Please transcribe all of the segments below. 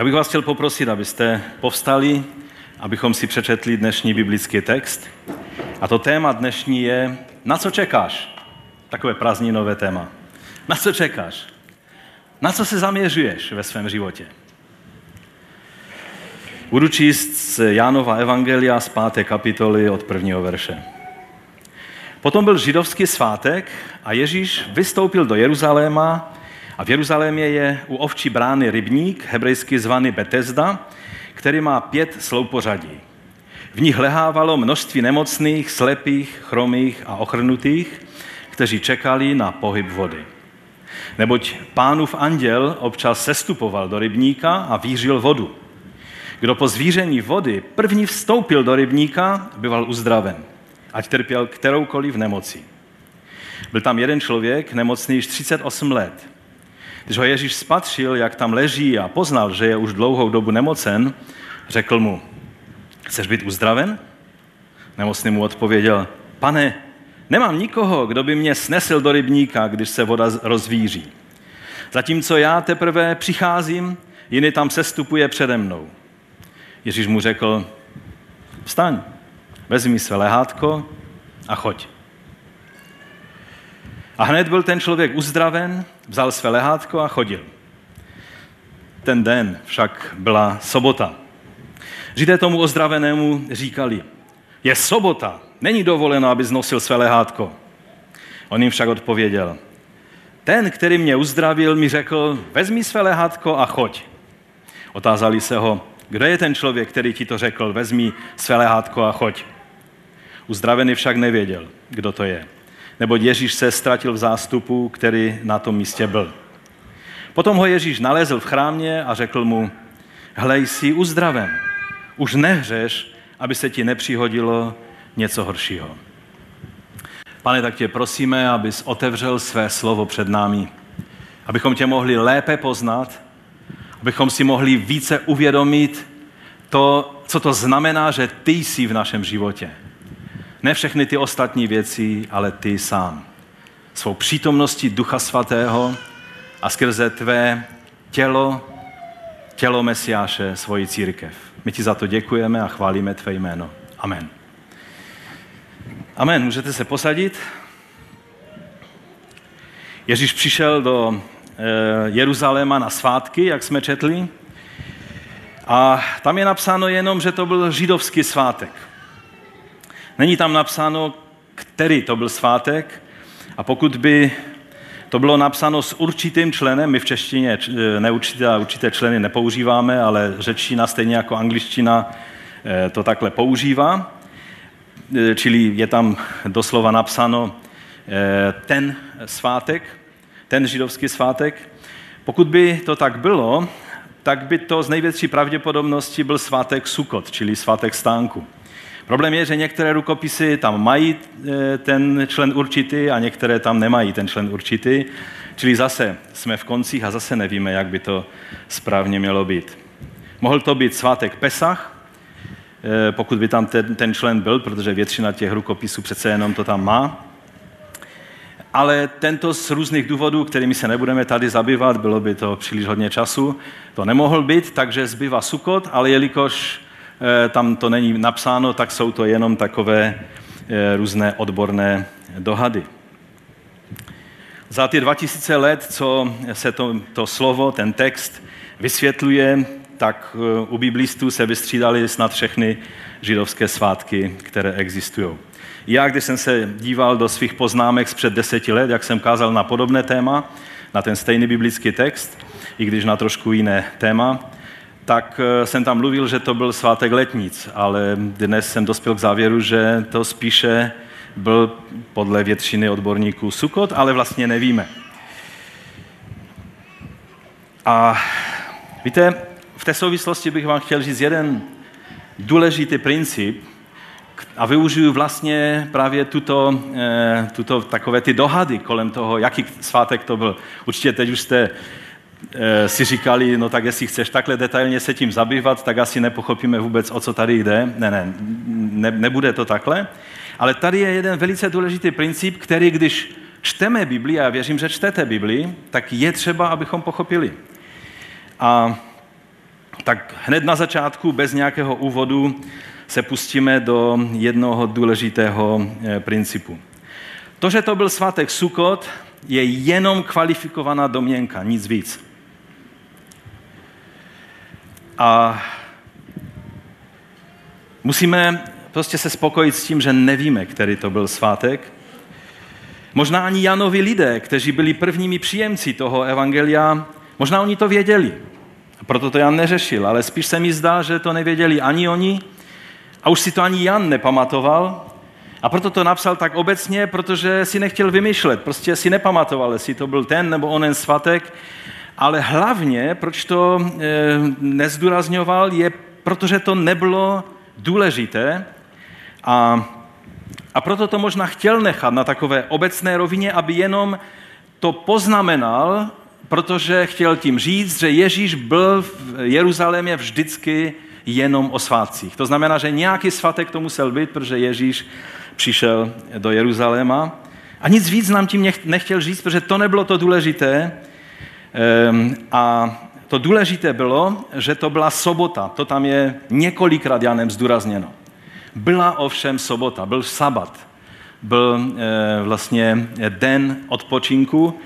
Já bych vás chtěl poprosit, abyste povstali, abychom si přečetli dnešní biblický text. A to téma dnešní je, na co čekáš? Takové prázdninové téma. Na co čekáš? Na co se zaměřuješ ve svém životě? Budu číst z Jánova Evangelia z páté kapitoly od prvního verše. Potom byl židovský svátek a Ježíš vystoupil do Jeruzaléma a v Jeruzalémě je u ovčí brány rybník, hebrejsky zvaný Betesda, který má pět sloupořadí. V nich lehávalo množství nemocných, slepých, chromých a ochrnutých, kteří čekali na pohyb vody. Neboť pánův anděl občas sestupoval do rybníka a vířil vodu. Kdo po zvíření vody první vstoupil do rybníka, byval uzdraven, ať trpěl kteroukoliv nemoci. Byl tam jeden člověk, nemocný již 38 let. Když ho Ježíš spatřil, jak tam leží a poznal, že je už dlouhou dobu nemocen, řekl mu, chceš být uzdraven? Nemocný mu odpověděl, pane, nemám nikoho, kdo by mě snesl do rybníka, když se voda rozvíří. Zatímco já teprve přicházím, jiný tam sestupuje přede mnou. Ježíš mu řekl, vstaň, vezmi své lehátko a choď. A hned byl ten člověk uzdraven, vzal své lehátko a chodil. Ten den však byla sobota. Židé tomu ozdravenému říkali, je sobota, není dovoleno, aby znosil své lehátko. On jim však odpověděl, ten, který mě uzdravil, mi řekl, vezmi své lehátko a choď. Otázali se ho, kdo je ten člověk, který ti to řekl, vezmi své lehátko a choď. Uzdravený však nevěděl, kdo to je neboť Ježíš se ztratil v zástupu, který na tom místě byl. Potom ho Ježíš nalezl v chrámě a řekl mu, hlej, jsi uzdraven, už nehřeš, aby se ti nepřihodilo něco horšího. Pane, tak tě prosíme, abys otevřel své slovo před námi, abychom tě mohli lépe poznat, abychom si mohli více uvědomit to, co to znamená, že ty jsi v našem životě. Ne všechny ty ostatní věci, ale ty sám. Svou přítomností Ducha Svatého a skrze tvé tělo, tělo Mesiáše, svoji církev. My ti za to děkujeme a chválíme tvé jméno. Amen. Amen. Můžete se posadit. Ježíš přišel do eh, Jeruzaléma na svátky, jak jsme četli. A tam je napsáno jenom, že to byl židovský svátek. Není tam napsáno, který to byl svátek a pokud by to bylo napsáno s určitým členem, my v češtině neurčité a určité členy nepoužíváme, ale řečtina stejně jako angličtina eh, to takhle používá, eh, čili je tam doslova napsáno ten svátek, ten židovský svátek. Pokud by to tak bylo, tak by to z největší pravděpodobnosti byl svátek Sukot, čili svátek stánku. Problém je, že některé rukopisy tam mají eh, ten člen určitý a některé tam nemají ten člen určitý. Čili zase jsme v koncích a zase nevíme, jak by to správně mělo být. Mohl to být svátek Pesach, eh, pokud by tam ten, ten člen byl, protože většina těch rukopisů přece jenom to tam má. Ale tento z různých důvodů, kterými se nebudeme tady zabývat, bylo by to příliš hodně času, to nemohl být, takže zbývá Sukot, ale jelikož tam to není napsáno, tak jsou to jenom takové eh, různé odborné dohady. Za ty 2000 let, co se to, to slovo, ten text vysvětluje, tak eh, u biblistů se vystřídali snad všechny židovské svátky, které existují. Já, když jsem se díval do svých poznámek z před deseti let, jak jsem kázal na podobné téma, na ten stejný biblický text, i když na trošku jiné téma, tak eh, jsem tam mluvil, že to byl svátek letnic, ale dnes jsem dospěl k závěru, že to spíše byl podle většiny odborníků Sukot, ale vlastně nevíme. A víte, v té souvislosti bych vám chtěl říct jeden důležitý princip a využiju vlastně právě tuto, eh, tuto takové ty dohady kolem toho, jaký svátek to byl. Určitě teď už jste si říkali, no tak jestli chceš takhle detailně se tím zabývat, tak asi nepochopíme vůbec, o co tady jde. Ne, ne, ne nebude to takhle. Ale tady je jeden velice důležitý princip, který když čteme Bibli, a já věřím, že čtete Bibli, tak je třeba, abychom pochopili. A tak hned na začátku, bez nějakého úvodu, se pustíme do jednoho důležitého eh, principu. To, že to byl svátek Sukot, je jenom kvalifikovaná domněnka, nic víc. A musíme prostě se spokojit s tím, že nevíme, který to byl svátek. Možná ani Janovi lidé, kteří byli prvními příjemci toho evangelia, možná oni to věděli. Proto to Jan neřešil, ale spíš se mi zdá, že to nevěděli ani oni a už si to ani Jan nepamatoval. A proto to napsal tak obecně, protože si nechtěl vymýšlet, prostě si nepamatoval, jestli to byl ten nebo onen svatek. Ale hlavně, proč to e, nezdůrazňoval, je, protože to nebylo důležité a, a proto to možná chtěl nechat na takové obecné rovině, aby jenom to poznamenal, protože chtěl tím říct, že Ježíš byl v Jeruzalémě vždycky jenom o svátcích. To znamená, že nějaký svatek to musel být, protože Ježíš přišel do Jeruzaléma. A nic víc nám tím nechtěl říct, protože to nebylo to důležité. Ehm, a to důležité bylo, že to byla sobota. To tam je několikrát Janem zdůrazněno. Byla ovšem sobota, byl sabat. Byl eh, vlastně den odpočinku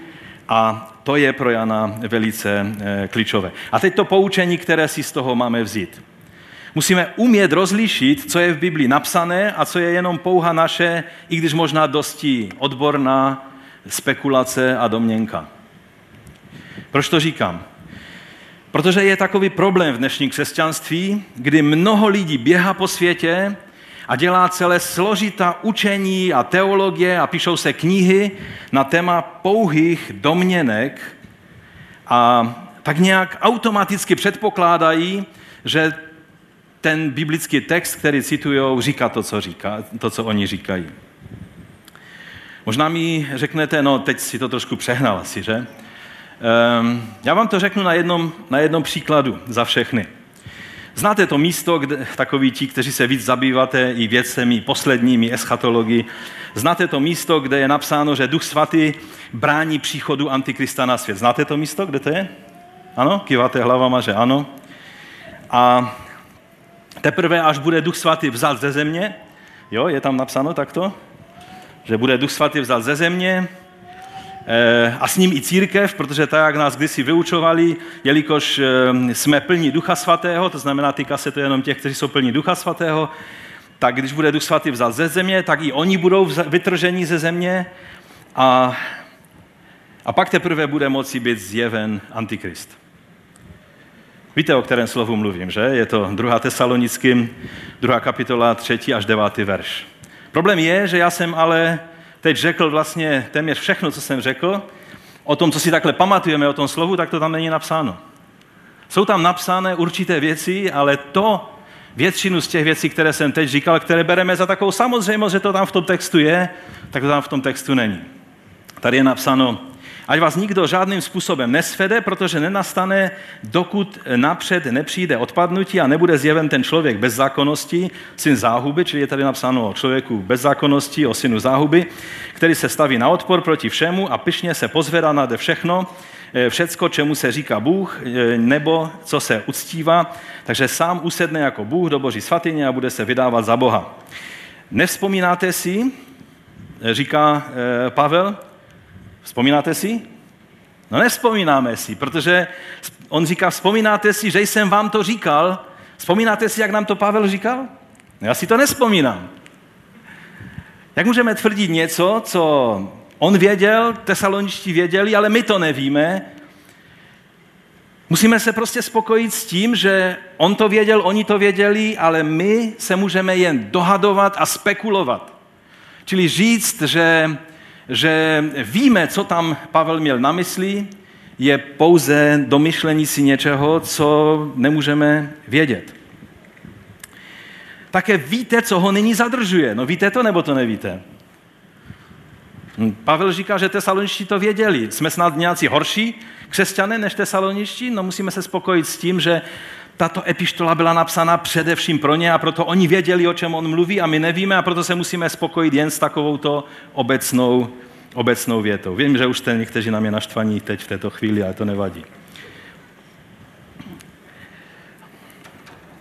a to je pro Jana velice eh, klíčové. A teď to poučení, které si z toho máme vzít. Musíme umět rozlišit, co je v Biblii napsané a co je jenom pouha naše, i když možná dosti odborná spekulace a domněnka. Proč to říkám? Protože je takový problém v dnešním křesťanství, kdy mnoho lidí běhá po světě a dělá celé složitá učení a teologie a píšou se knihy na téma pouhých domněnek a tak nějak automaticky předpokládají, že ten biblický text, který citují, říká to, co, říká, to, co oni říkají. Možná mi řeknete, no teď si to trošku přehnal asi, že? Um, já vám to řeknu na jednom, na jednom příkladu za všechny. Znáte to místo, kde, takový ti, kteří se víc zabýváte i věcemi posledními, eschatologii. Znáte to místo, kde je napsáno, že Duch Svatý brání příchodu Antikrista na svět. Znáte to místo, kde to je? Ano? Kýváte hlavama, že ano. A teprve, až bude Duch Svatý vzal ze země, jo, je tam napsáno takto, že bude Duch Svatý vzal ze země, a s ním i církev, protože tak, jak nás kdysi vyučovali, jelikož eh, jsme plní Ducha Svatého, to znamená, týká se to jenom těch, kteří jsou plní Ducha Svatého, tak když bude Duch Svatý vzal ze země, tak i oni budou vytrženi ze země a, a pak teprve bude moci být zjeven Antikrist. Víte, o kterém slovu mluvím, že? Je to 2. Tesalonickým, 2. kapitola, 3. až 9. verš. Problém je, že já jsem ale teď řekl vlastně téměř všechno, co jsem řekl, o tom, co si takhle pamatujeme o tom slovu, tak to tam není napsáno. Jsou tam napsané určité věci, ale to, většinu z těch věcí, které jsem teď říkal, které bereme za takovou samozřejmost, že to tam v tom textu je, tak to tam v tom textu není. Tady je napsáno, Ať vás nikdo žádným způsobem nesvede, protože nenastane, dokud napřed nepřijde odpadnutí a nebude zjeven ten člověk bez zákonnosti, syn záhuby, čili je tady napsáno o člověku bez zákonnosti, o synu záhuby, který se staví na odpor proti všemu a pyšně se pozvedá nade všechno, eh, všecko, čemu se říká Bůh, eh, nebo co se uctívá, takže sám usedne jako Bůh do boží svatyně a bude se vydávat za Boha. Nevzpomínáte si, eh, říká Pavel, Vzpomínáte si? No nevzpomínáme si, protože on říká, vzpomínáte si, že jsem vám to říkal. Vzpomínáte si, jak nám to Pavel říkal? No, já si to nespomínám. Jak můžeme tvrdit něco, co on věděl, tesaloničtí věděli, ale my to nevíme? Musíme se prostě spokojit s tím, že on to věděl, oni to věděli, ale my se můžeme jen dohadovat a spekulovat. Čili říct, že že víme, co tam Pavel měl na mysli, je pouze domyšlení si něčeho, co nemůžeme vědět. Také víte, co ho nyní zadržuje. No víte to, nebo to nevíte? Hm, Pavel říká, že tesaloničtí to věděli. Jsme snad nějací horší křesťané než tesaloničtí? No musíme se spokojit s tím, že tato epištola byla napsána především pro ně a proto oni věděli, o čem on mluví a my nevíme a proto se musíme spokojit jen s takovouto obecnou, obecnou větou. Vím, že už jste někteří na mě naštvaní teď v této chvíli, ale to nevadí.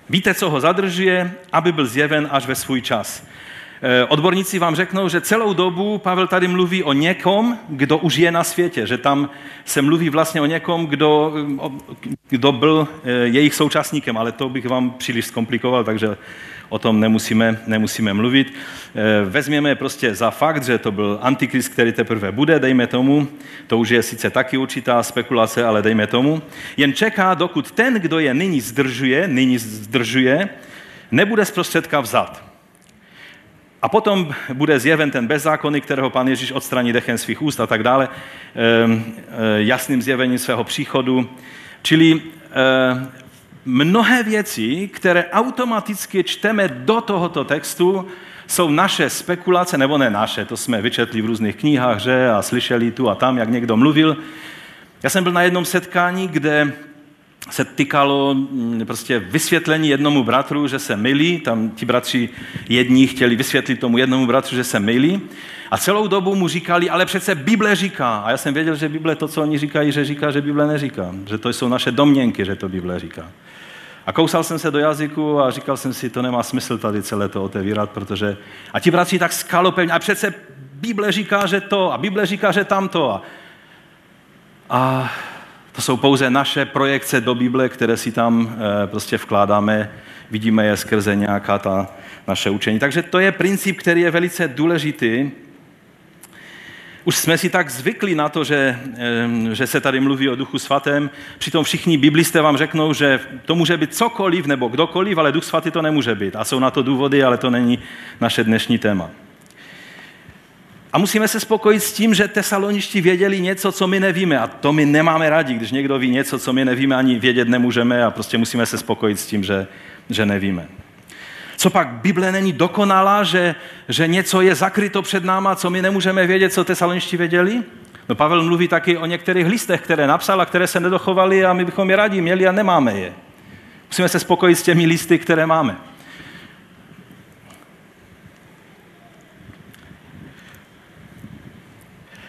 Víte, co ho zadržuje, aby byl zjeven až ve svůj čas. Eh, odborníci vám řeknou, že celou dobu Pavel tady mluví o někom, kdo už je na světě, že tam se mluví vlastně o někom, kdo, kdo byl eh, jejich současníkem, ale to bych vám příliš zkomplikoval, takže o tom nemusíme, nemusíme mluvit. Eh, vezměme prostě za fakt, že to byl antikrist, který teprve bude, dejme tomu, to už je sice taky určitá spekulace, ale dejme tomu, jen čeká, dokud ten, kdo je nyní zdržuje, nyní zdržuje, nebude zprostředka vzat. A potom bude zjeven ten bezzákonný, kterého pan Ježíš odstraní dechem svých úst a tak dále, ehm, eh, jasným zjevením svého příchodu. Čili eh, mnohé věci, které automaticky čteme do tohoto textu, jsou naše spekulace, nebo ne naše, to jsme vyčetli v různých knihách, že a slyšeli tu a tam, jak někdo mluvil. Já jsem byl na jednom setkání, kde se týkalo mm, prostě vysvětlení jednomu bratru, že se milí. Tam ti bratři jední chtěli vysvětlit tomu jednomu bratru, že se milí. A celou dobu mu říkali, ale přece Bible říká. A já jsem věděl, že Bible to, co oni říkají, že říká, že Bible neříká. Že to jsou naše domněnky, že to Bible říká. A kousal jsem se do jazyku a říkal jsem si, to nemá smysl tady celé to otevírat, protože... A ti bratři tak skalopevně, a přece Bible říká, že to, a Bible říká, že tamto. A, a to jsou pouze naše projekce do Bible, které si tam eh, prostě vkládáme, vidíme je skrze nějaká ta naše učení. Takže to je princip, který je velice důležitý. Už jsme si tak zvykli na to, že, eh, že se tady mluví o Duchu Svatém. Přitom všichni biblisté vám řeknou, že to může být cokoliv nebo kdokoliv, ale Duch Svatý to nemůže být. A jsou na to důvody, ale to není naše dnešní téma. A musíme se spokojit s tím, že tesaloničtí věděli něco, co my nevíme. A to my nemáme rádi, když někdo ví něco, co my nevíme, ani vědět nemůžeme a prostě musíme se spokojit s tím, že, že nevíme. Co pak Bible není dokonalá, že, že něco je zakryto před náma, co my nemůžeme vědět, co tesaloničtí věděli? No Pavel mluví taky o některých listech, které napsal a které se nedochovaly a my bychom je rádi měli a nemáme je. Musíme se spokojit s těmi listy, které máme.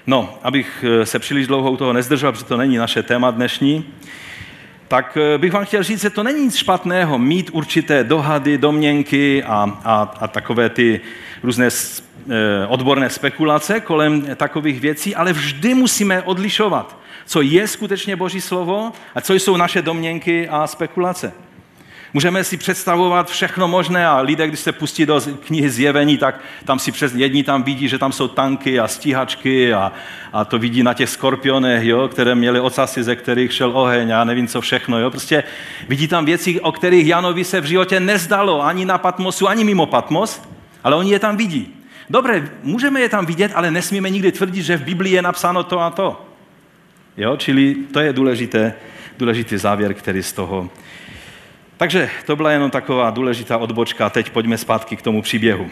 No, abych eh, se příliš dlouho u toho nezdržel, protože to není naše téma dnešní, tak eh, bych vám chtěl říct, že to není nic špatného mít určité dohady, domněnky a, a, a takové ty různé eh, odborné spekulace kolem takových věcí, ale vždy musíme odlišovat, co je skutečně Boží slovo a co jsou naše domněnky a spekulace. Můžeme si představovat všechno možné a lidé, když se pustí do knihy zjevení, tak tam si přes, jedni tam vidí, že tam jsou tanky a stíhačky a, a to vidí na těch skorpionech, jo, které měly ocasy, ze kterých šel oheň a nevím co všechno. Jo. Prostě vidí tam věci, o kterých Janovi se v životě nezdalo, ani na Patmosu, ani mimo Patmos, ale oni je tam vidí. Dobré, můžeme je tam vidět, ale nesmíme nikdy tvrdit, že v Biblii je napsáno to a to. Jo, čili to je důležité, důležitý závěr, který z toho takže to byla jenom taková důležitá odbočka. Teď pojďme zpátky k tomu příběhu.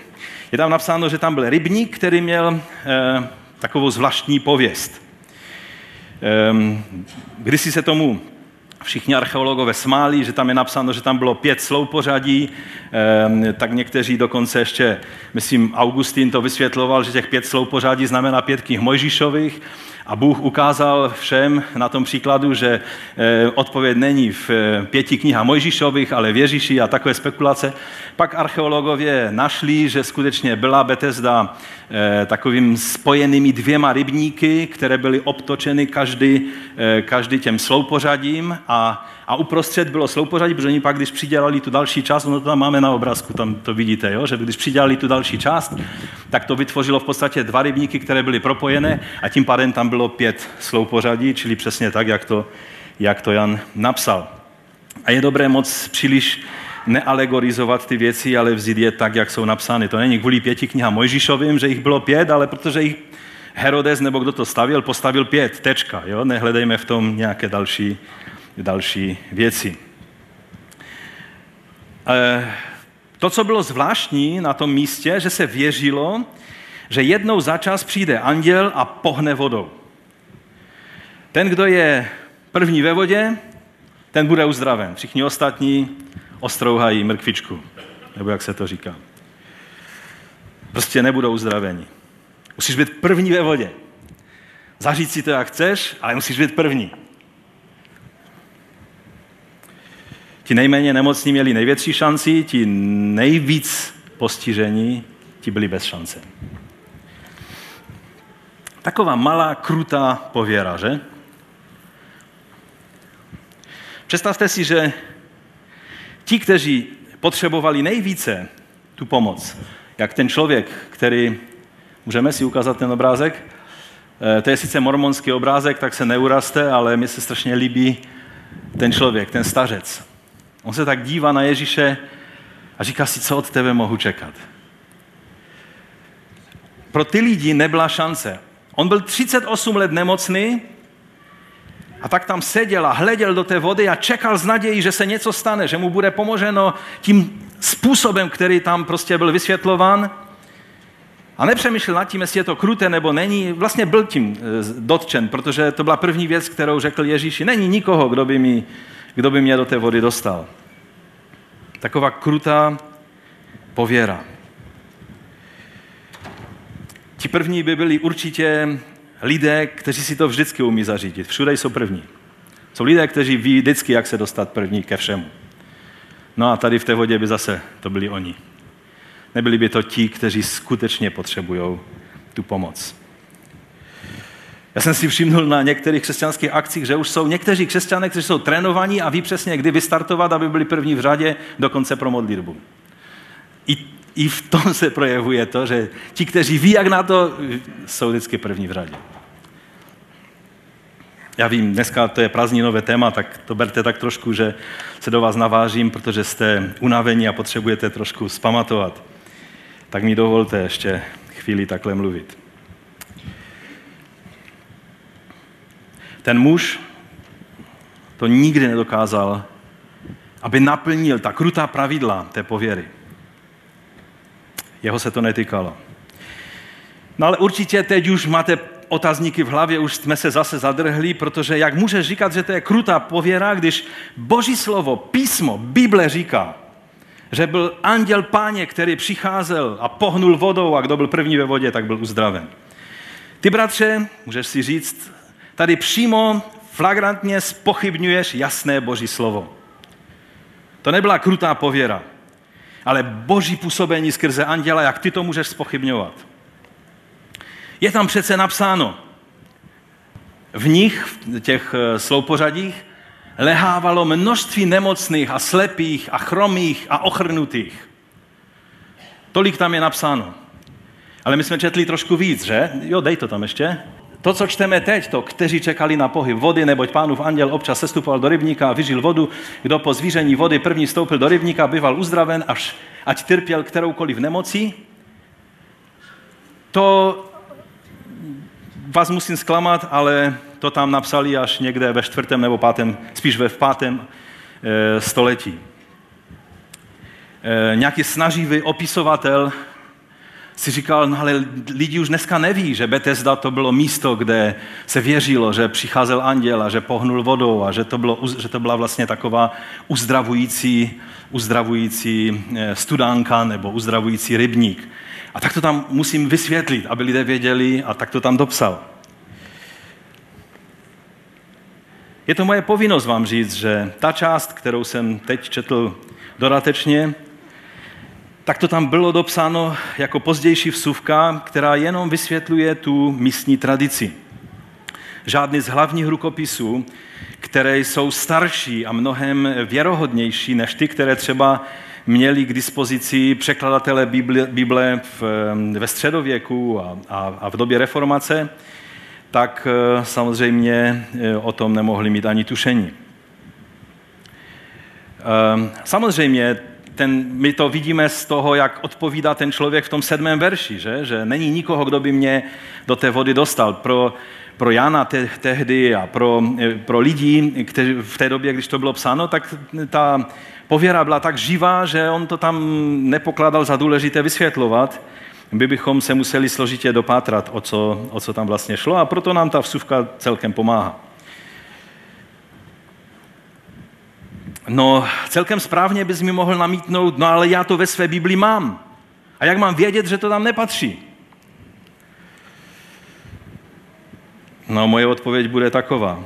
Je tam napsáno, že tam byl rybník, který měl eh, takovou zvláštní pověst. Eh, kdysi se tomu všichni archeologové smáli, že tam je napsáno, že tam bylo pět sloupořadí, eh, tak někteří dokonce ještě, myslím, Augustín to vysvětloval, že těch pět sloupořadí znamená pět knih Mojžíšových. A Bůh ukázal všem na tom příkladu, že eh, odpověď není v eh, pěti knihách Mojžíšových, ale v Ježíši a takové spekulace. Pak archeologové našli, že skutečně byla Betesda eh, takovým spojenými dvěma rybníky, které byly obtočeny každý, každý těm sloupořadím a a uprostřed bylo sloupořadí, protože oni pak, když přidělali tu další část, no to tam máme na obrázku, tam to vidíte, jo? že když přidělali tu další část, tak to vytvořilo v podstatě dva rybníky, které byly propojené a tím pádem tam bylo pět sloupořadí, čili přesně tak, jak to, jak to Jan napsal. A je dobré moc příliš nealegorizovat ty věci, ale vzít je tak, jak jsou napsány. To není kvůli pěti knihám Mojžíšovým, že jich bylo pět, ale protože jich Herodes nebo kdo to stavil, postavil pět, tečka. Jo? Nehledejme v tom nějaké další další věci. Eh, to, co bylo zvláštní na tom místě, že se věřilo, že jednou za čas přijde anděl a pohne vodou. Ten, kdo je první ve vodě, ten bude uzdraven. Všichni ostatní ostrouhají mrkvičku, nebo jak se to říká. Prostě nebudou uzdraveni. Musíš být první ve vodě. Zažít si to, jak chceš, ale musíš být první. Ti nejméně nemocní měli největší šanci, ti nejvíc postižení, ti byli bez šance. Taková malá, krutá pověra, že? Představte si, že ti, kteří potřebovali nejvíce tu pomoc, jak ten člověk, který, můžeme si ukázat ten obrázek, eh, to je sice mormonský obrázek, tak se neuraste, ale mi se strašně líbí ten člověk, ten stařec. On se tak dívá na Ježíše a říká si, co od tebe mohu čekat. Pro ty lidi nebyla šance. On byl 38 let nemocný a tak tam seděl a hleděl do té vody a čekal z nadějí, že se něco stane, že mu bude pomoženo tím způsobem, který tam prostě byl vysvětlován. A nepřemýšlel nad tím, jestli je to kruté nebo není. Vlastně byl tím eh, dotčen, protože to byla první věc, kterou řekl Ježíši. Není nikoho, kdo by, mi, kdo by mě do té vody dostal. Taková krutá pověra. Ti první by byli určitě lidé, kteří si to vždycky umí zařídit. Všude jsou první. Jsou lidé, kteří ví vždycky, jak se dostat první ke všemu. No a tady v té vodě by zase to byli oni. Nebyli by to ti, kteří skutečně potřebují tu pomoc. Já jsem si všimnul na některých křesťanských akcích, že už jsou někteří křesťané, kteří jsou trénovaní a ví přesně, kdy vystartovat, aby byli první v řadě dokonce pro modlitbu. I, I v tom se projevuje to, že ti, kteří ví, jak na to, jsou vždycky první v řadě. Já vím, dneska to je prázdninové téma, tak to berte tak trošku, že se do vás navážím, protože jste unavení a potřebujete trošku spamatovat. Tak mi dovolte ještě chvíli takhle mluvit. Ten muž to nikdy nedokázal, aby naplnil ta krutá pravidla té pověry. Jeho se to netýkalo. No ale určitě teď už máte otazníky v hlavě, už jsme se zase zadrhli, protože jak může říkat, že to je krutá pověra, když Boží slovo, písmo, Bible říká, že byl anděl páně, který přicházel a pohnul vodou a kdo byl první ve vodě, tak byl uzdraven. Ty, bratře, můžeš si říct, tady přímo flagrantně spochybňuješ jasné Boží slovo. To nebyla krutá pověra, ale Boží působení skrze anděla, jak ty to můžeš spochybňovat. Je tam přece napsáno, v nich, v těch eh, sloupořadích, lehávalo množství nemocných a slepých a chromých a ochrnutých. Tolik tam je napsáno. Ale my jsme četli trošku víc, že? Jo, dej to tam ještě. To, co čteme teď, to, kteří čekali na pohyb vody, neboť pánův anděl občas sestupoval do rybníka a vyžil vodu, kdo po zvíření vody první stoupil do rybníka, býval uzdraven, až ať trpěl kteroukoliv nemocí. To vás musím zklamat, ale to tam napsali až někde ve čtvrtém nebo pátém, spíš ve pátém e, století. E, nějaký snaživý opisovatel si říkal, no ale lidi už dneska neví, že Bethesda to bylo místo, kde se věřilo, že přicházel anděl a že pohnul vodou a že to, bylo, že to byla vlastně taková uzdravující, uzdravující eh, studánka nebo uzdravující rybník. A tak to tam musím vysvětlit, aby lidé věděli a tak to tam dopsal. Je to moje povinnost vám říct, že ta část, kterou jsem teď četl dodatečně, tak to tam bylo dopsáno jako pozdější vsuvka, která jenom vysvětluje tu místní tradici. Žádný z hlavních rukopisů, které jsou starší a mnohem věrohodnější než ty, které třeba měli k dispozici překladatele Bible, Bible v, ve středověku a, a, a v době reformace, tak eh, samozřejmě eh, o tom nemohli mít ani tušení. Ehm, samozřejmě ten, my to vidíme z toho, jak odpovídá ten člověk v tom sedmém verši, že, že není nikoho, kdo by mě do té vody dostal. Pro, pro Jana te, tehdy a pro, eh, pro lidi kteří, v té době, když to bylo psáno, tak ta pověra byla tak živá, že on to tam nepokládal za důležité vysvětlovat. My bychom se museli složitě dopátrat, o co, o co tam vlastně šlo a proto nám ta vsuvka celkem pomáhá. No, celkem správně bys mi mohl namítnout, no ale já to ve své Bibli mám. A jak mám vědět, že to tam nepatří? No, moje odpověď bude taková.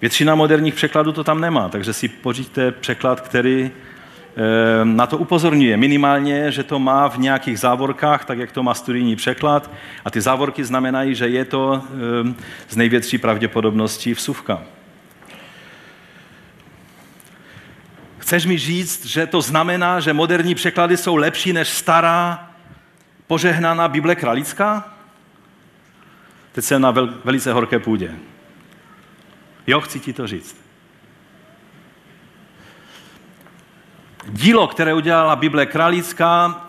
Většina moderních překladů to tam nemá, takže si pořiďte překlad, který eh, na to upozorňuje. Minimálně, že to má v nějakých závorkách, tak jak to má studijní překlad. A ty závorky znamenají, že je to eh, z největší pravděpodobností vsuvka. Chceš mi říct, že to znamená, že moderní překlady jsou lepší než stará, požehnaná Bible kralická? Teď jsem na velice horké půdě. Jo, chci ti to říct. Dílo, které udělala Bible kralická,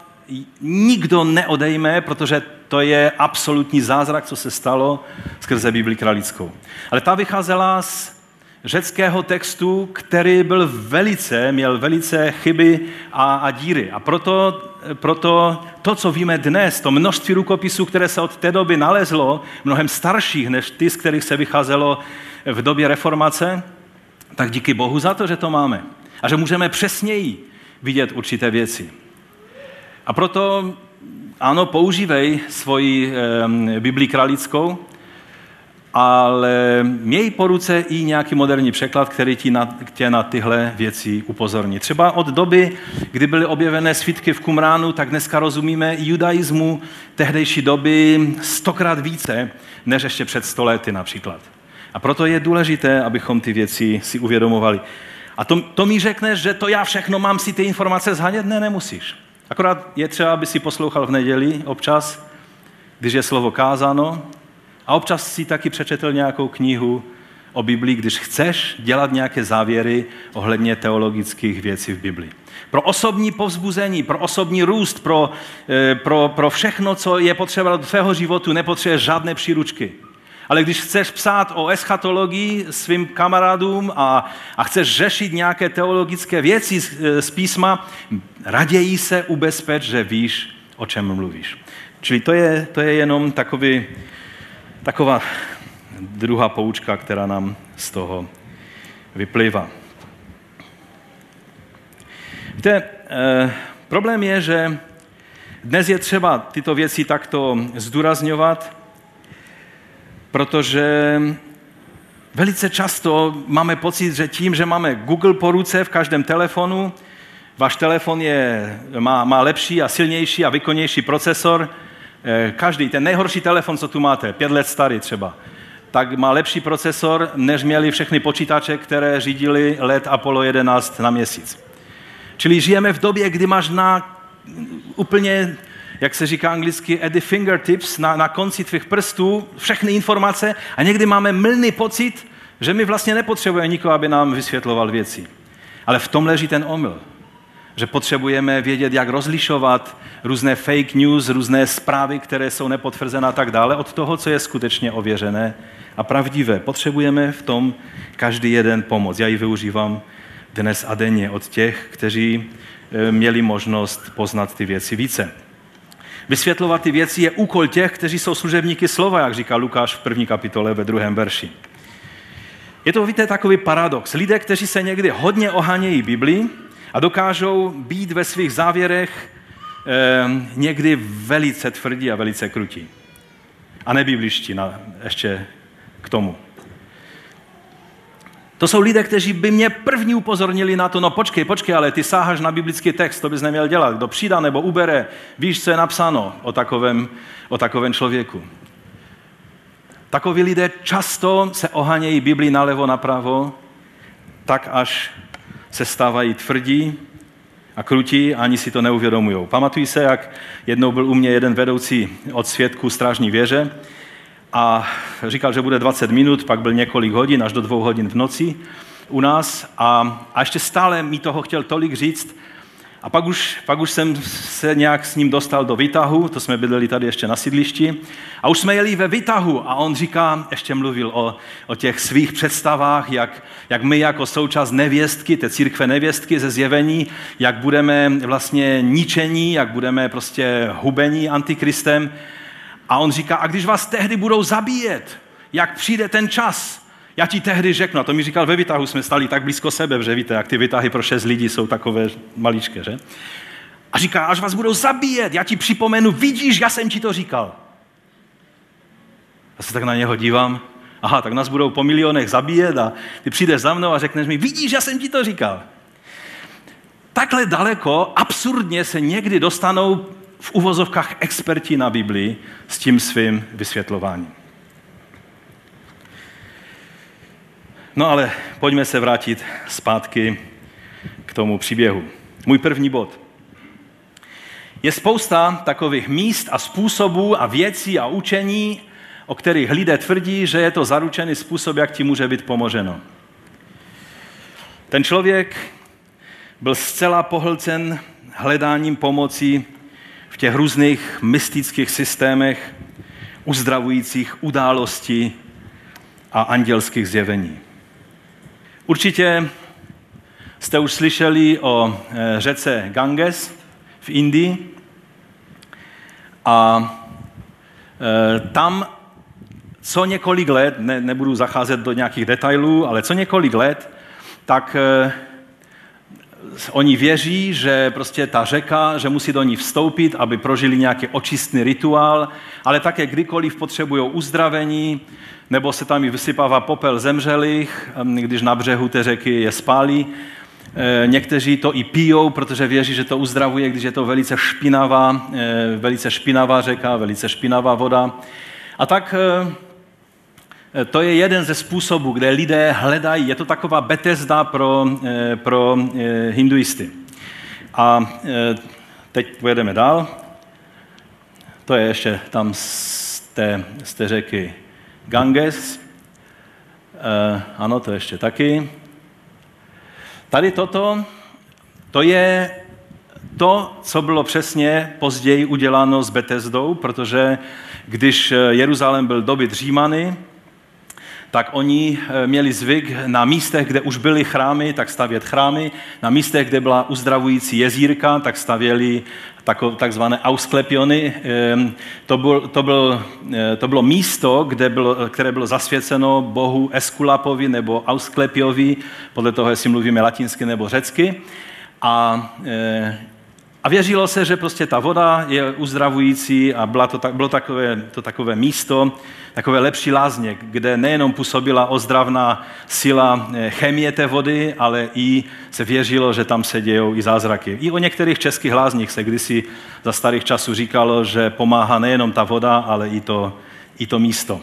nikdo neodejme, protože to je absolutní zázrak, co se stalo skrze Bibli kralickou. Ale ta vycházela z řeckého textu, který byl velice, měl velice chyby a, a díry. A proto, proto to, co víme dnes, to množství rukopisů, které se od té doby nalezlo, mnohem starších než ty, z kterých se vycházelo v době reformace, tak díky Bohu za to, že to máme. A že můžeme přesněji vidět určité věci. A proto, ano, používej svoji e, Biblii kralickou, ale měj po ruce i nějaký moderní překlad, který ti na, tě na tyhle věci upozorní. Třeba od doby, kdy byly objevené svítky v Kumránu, tak dneska rozumíme judaismu tehdejší doby stokrát více, než ještě před stolety například. A proto je důležité, abychom ty věci si uvědomovali. A to, to mi řekneš, že to já všechno mám si ty informace zhanět? Ne, nemusíš. Akorát je třeba, aby si poslouchal v neděli občas, když je slovo kázáno, a občas si taky přečetl nějakou knihu o Biblii, když chceš dělat nějaké závěry ohledně teologických věcí v Biblii. Pro osobní povzbuzení, pro osobní růst, pro, eh, pro, pro všechno, co je potřeba do tvého životu, nepotřebuješ žádné příručky. Ale když chceš psát o eschatologii svým kamarádům a, a chceš řešit nějaké teologické věci z, z písma, raději se ubezpeč, že víš, o čem mluvíš. Čili to je, to je jenom takový, taková druhá poučka, která nám z toho vyplývá. Víte, eh, problém je, že dnes je třeba tyto věci takto zdůrazňovat, protože velice často máme pocit, že tím, že máme Google po ruce v každém telefonu, váš telefon je, má, má lepší a silnější a výkonnější procesor, každý, ten nejhorší telefon, co tu máte, pět let starý třeba, tak má lepší procesor, než měli všechny počítače, které řídili let Apollo 11 na měsíc. Čili žijeme v době, kdy máš na úplně jak se říká anglicky, at the fingertips, na, na konci tvých prstů, všechny informace a někdy máme mylný pocit, že my vlastně nepotřebujeme nikoho, aby nám vysvětloval věci. Ale v tom leží ten omyl. Že potřebujeme vědět, jak rozlišovat různé fake news, různé zprávy, které jsou nepotvrzené a tak dále, od toho, co je skutečně ověřené a pravdivé. Potřebujeme v tom každý jeden pomoc. Já ji využívám dnes a denně od těch, kteří eh, měli možnost poznat ty věci více. Vysvětlovat ty věci je úkol těch, kteří jsou služebníky slova, jak říká Lukáš v první kapitole ve druhém verši. Je to, víte, takový paradox. Lidé, kteří se někdy hodně ohánějí Biblii a dokážou být ve svých závěrech eh, někdy velice tvrdí a velice krutí. A nebibliští na, ještě k tomu. To jsou lidé, kteří by mě první upozornili na to, no počkej, počkej, ale ty sáháš na biblický text, to bys neměl dělat. Kdo přidá nebo ubere, víš, co je napsáno o takovém, o takovém člověku. Takoví lidé často se ohanějí Biblii nalevo, napravo, tak až se stávají tvrdí a krutí a ani si to neuvědomují. Pamatuji se, jak jednou byl u mě jeden vedoucí od svědků strážní věže a říkal, že bude 20 minut, pak byl několik hodin, až do dvou hodin v noci u nás a, a ještě stále mi toho chtěl tolik říct. A pak už, pak už jsem se nějak s ním dostal do výtahu, to jsme bydleli tady ještě na sídlišti, a už jsme jeli ve výtahu a on říká, ještě mluvil o, o těch svých představách, jak, jak my jako součást nevěstky, té církve nevěstky ze zjevení, jak budeme vlastně ničení, jak budeme prostě hubení antikristem. A on říká, a když vás tehdy budou zabíjet, jak přijde ten čas, já ti tehdy řeknu, a to mi říkal ve výtahu, jsme stali tak blízko sebe, že víte, jak ty výtahy pro šest lidí jsou takové maličké, že? A říká, až vás budou zabíjet, já ti připomenu, vidíš, já jsem ti to říkal. Já se tak na něho dívám Aha, tak nás budou po milionech zabíjet a ty přijdeš za mnou a řekneš mi, vidíš, já jsem ti to říkal. Takhle daleko, absurdně se někdy dostanou v uvozovkách experti na Biblii s tím svým vysvětlováním. No ale pojďme se vrátit zpátky k tomu příběhu. Můj první bod. Je spousta takových míst a způsobů a věcí a učení, o kterých lidé tvrdí, že je to zaručený způsob, jak ti může být pomoženo. Ten člověk byl zcela pohlcen hledáním pomoci v těch různých mystických systémech, uzdravujících událostí a andělských zjevení. Určitě jste už slyšeli o eh, řece Ganges v Indii a eh, tam co několik let, ne, nebudu zacházet do nějakých detailů, ale co několik let, tak eh, oni věří, že prostě ta řeka, že musí do ní vstoupit, aby prožili nějaký očistný rituál, ale také kdykoliv potřebují uzdravení, nebo se tam i vysypává popel zemřelých, když na břehu té řeky je spálí. E, někteří to i pijou, protože věří, že to uzdravuje, když je to velice špinavá, e, velice špinavá řeka, velice špinavá voda. A tak e, to je jeden ze způsobů, kde lidé hledají, je to taková Bethesda pro, pro hinduisty. A teď pojedeme dál. To je ještě tam z té, z té řeky Ganges, ano, to ještě taky. Tady toto, to je to, co bylo přesně později uděláno s Betesdou, protože když Jeruzalém byl dobyt Římany, tak oni eh, měli zvyk na místech, kde už byly chrámy, tak stavět chrámy, na místech, kde byla uzdravující jezírka, tak stavěli takzvané ausklepiony. Ehm, to, byl, to, byl, eh, to bylo místo, kde bylo, které bylo zasvěceno bohu Eskulapovi nebo Ausklepiovi, podle toho, jestli mluvíme latinsky nebo řecky. A eh, a věřilo se, že prostě ta voda je uzdravující a bylo to, bylo takové, to takové místo, takové lepší lázně, kde nejenom působila ozdravná síla eh, chemie té vody, ale i se věřilo, že tam se dějou i zázraky. I o některých českých lázních se kdysi za starých časů říkalo, že pomáhá nejenom ta voda, ale i to, i to místo.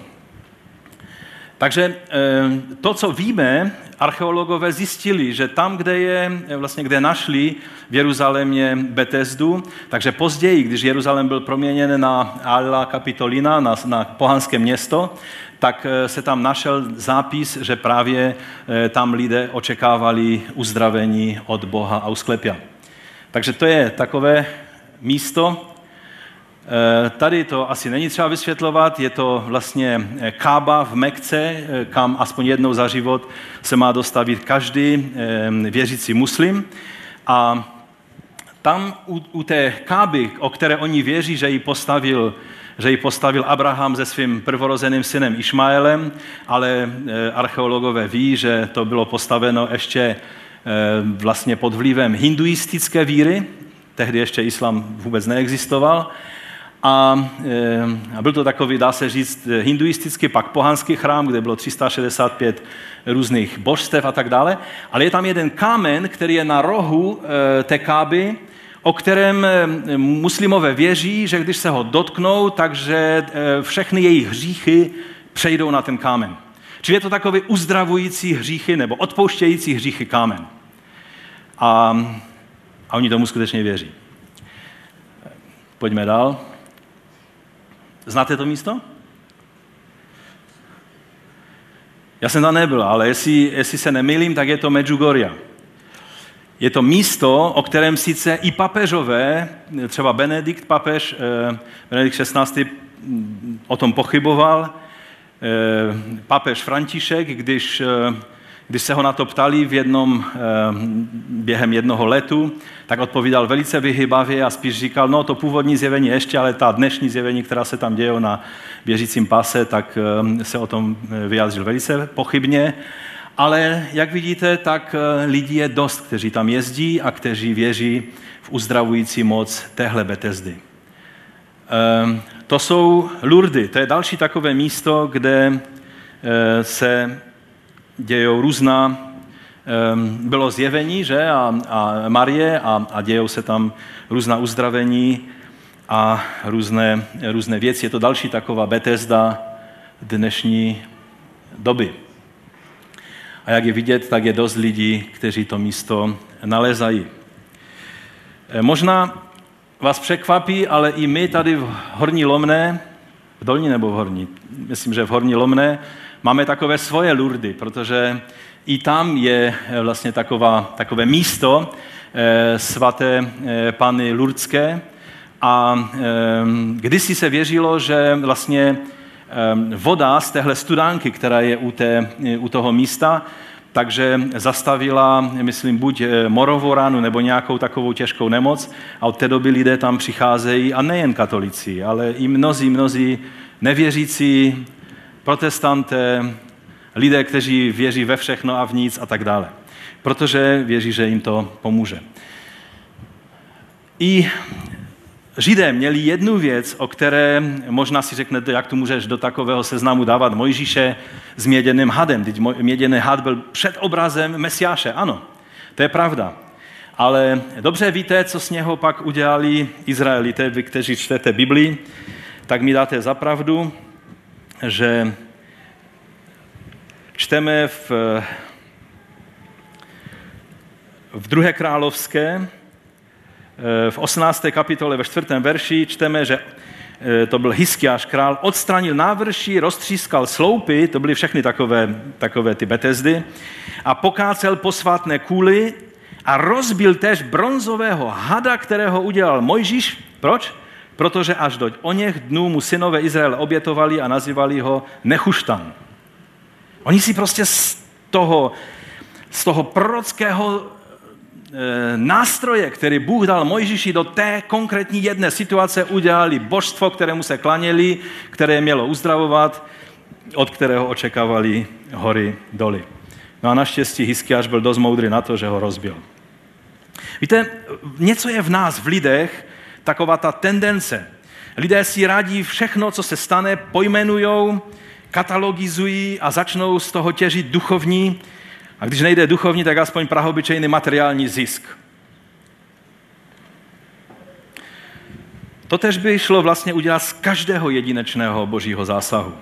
Takže eh, to, co víme, archeologové zjistili, že tam, kde je, eh, vlastně kde našli v Jeruzalémě Betesdu, takže později, když Jeruzalém byl proměněn na Alla Capitolina, na, na pohanské město, tak eh, se tam našel zápis, že právě tam lidé očekávali uzdravení od Boha Ausklepia. Takže to je takové místo, tady to asi není třeba vysvětlovat, je to vlastně eh, Kába v Mekce, eh, kam aspoň jednou za život se má dostavit každý věřící muslim. A tam u, u té Káby, o které oni věří, že ji postavil že ji postavil Abraham se svým prvorozeným synem Išmaelem, ale archeologové ví, že to bylo postaveno ještě vlastně pod vlivem hinduistické víry, tehdy ještě islám vůbec neexistoval, a, eh, a byl to takový, dá se říct, hinduistický, pak pohanský chrám, kde bylo 365 různých božstev a tak dále. Ale je tam jeden kámen, který je na rohu eh, té káby, o kterém eh, muslimové věří, že když se ho dotknou, takže všechny jejich hříchy přejdou na ten kámen. Čili je to takový uzdravující hříchy nebo odpouštějící hříchy kámen. A, a oni tomu skutečně věří. Pojďme dál. Znáte to místo? Já jsem tam nebyl, ale jestli, jestli se nemýlím, tak je to Medjugorje. Je to místo, o kterém sice i papežové, třeba Benedikt papež, eh, Benedikt 16. o tom pochyboval, eh, papež František, když eh, když se ho na to ptali v jednom, eh, během jednoho letu, tak odpovídal velice vyhybavě a spíš říkal, no to původní zjevení ještě, ale ta dnešní zjevení, která se tam dějí na věřícím pase, tak eh, se o tom eh, vyjádřil velice pochybně. Ale jak vidíte, tak lidí je dost, kteří tam jezdí a kteří věří v uzdravující moc téhle Betesdy. To jsou Lurdy, to je další takové místo, kde se dějou různá, bylo zjevení, že, a, a Marie a, a dějou se tam různá uzdravení a různé, různé věci. Je to další taková Bethesda dnešní doby. A jak je vidět, tak je dost lidí, kteří to místo nalezají. Možná vás překvapí, ale i my tady v Horní Lomné, v Dolní nebo v Horní, myslím, že v Horní Lomné, máme takové svoje lurdy, protože i tam je e, vlastně taková, takové místo e, svaté Pany Lurdské. A kdysi se věřilo, že vlastně voda z téhle studánky, která je u, té, u toho místa, takže zastavila, myslím, buď eh, morovou ránu nebo nějakou takovou těžkou nemoc. A od té doby lidé tam přicházejí a nejen katolici, ale i mnozí, mnozí nevěřící, protestanté, lidé, kteří věří ve všechno a v nic a tak dále. Protože věří, že jim to pomůže. I Židé měli jednu věc, o které možná si řeknete, jak tu můžeš do takového seznamu dávat Mojžíše s měděným hadem. Teď měděný had byl před obrazem Mesiáše, ano, to je pravda. Ale dobře víte, co z něho pak udělali Izraelité, vy, kteří čtete Biblii, tak mi dáte za pravdu, že čteme v, v druhé královské, v 18. kapitole ve 4. verši čteme, že e, to byl Hiskiáš král, odstranil návrší, roztřískal sloupy, to byly všechny takové, takové ty betezdy, a pokácel posvátné kůly a rozbil též bronzového hada, kterého udělal Mojžíš. Proč? Protože až do o něch dnů mu synové Izrael obětovali a nazývali ho Nechuštan. Oni si prostě z toho, z toho prorockého Eh, nástroje, které Bůh dal Mojžíši do té konkrétní jedné situace, udělali božstvo, kterému se klaněli, které mělo uzdravovat, od kterého očekávali hory doly. No a naštěstí Hiskiáš byl dost moudrý na to, že ho rozbil. Víte, něco je v nás, v lidech, taková ta tendence. Lidé si radí všechno, co se stane, pojmenujou, katalogizují a začnou z toho těžit duchovní a když nejde duchovní, tak aspoň prahobyčejný materiální zisk. Totež by šlo vlastně udělat z každého jedinečného božího zásahu.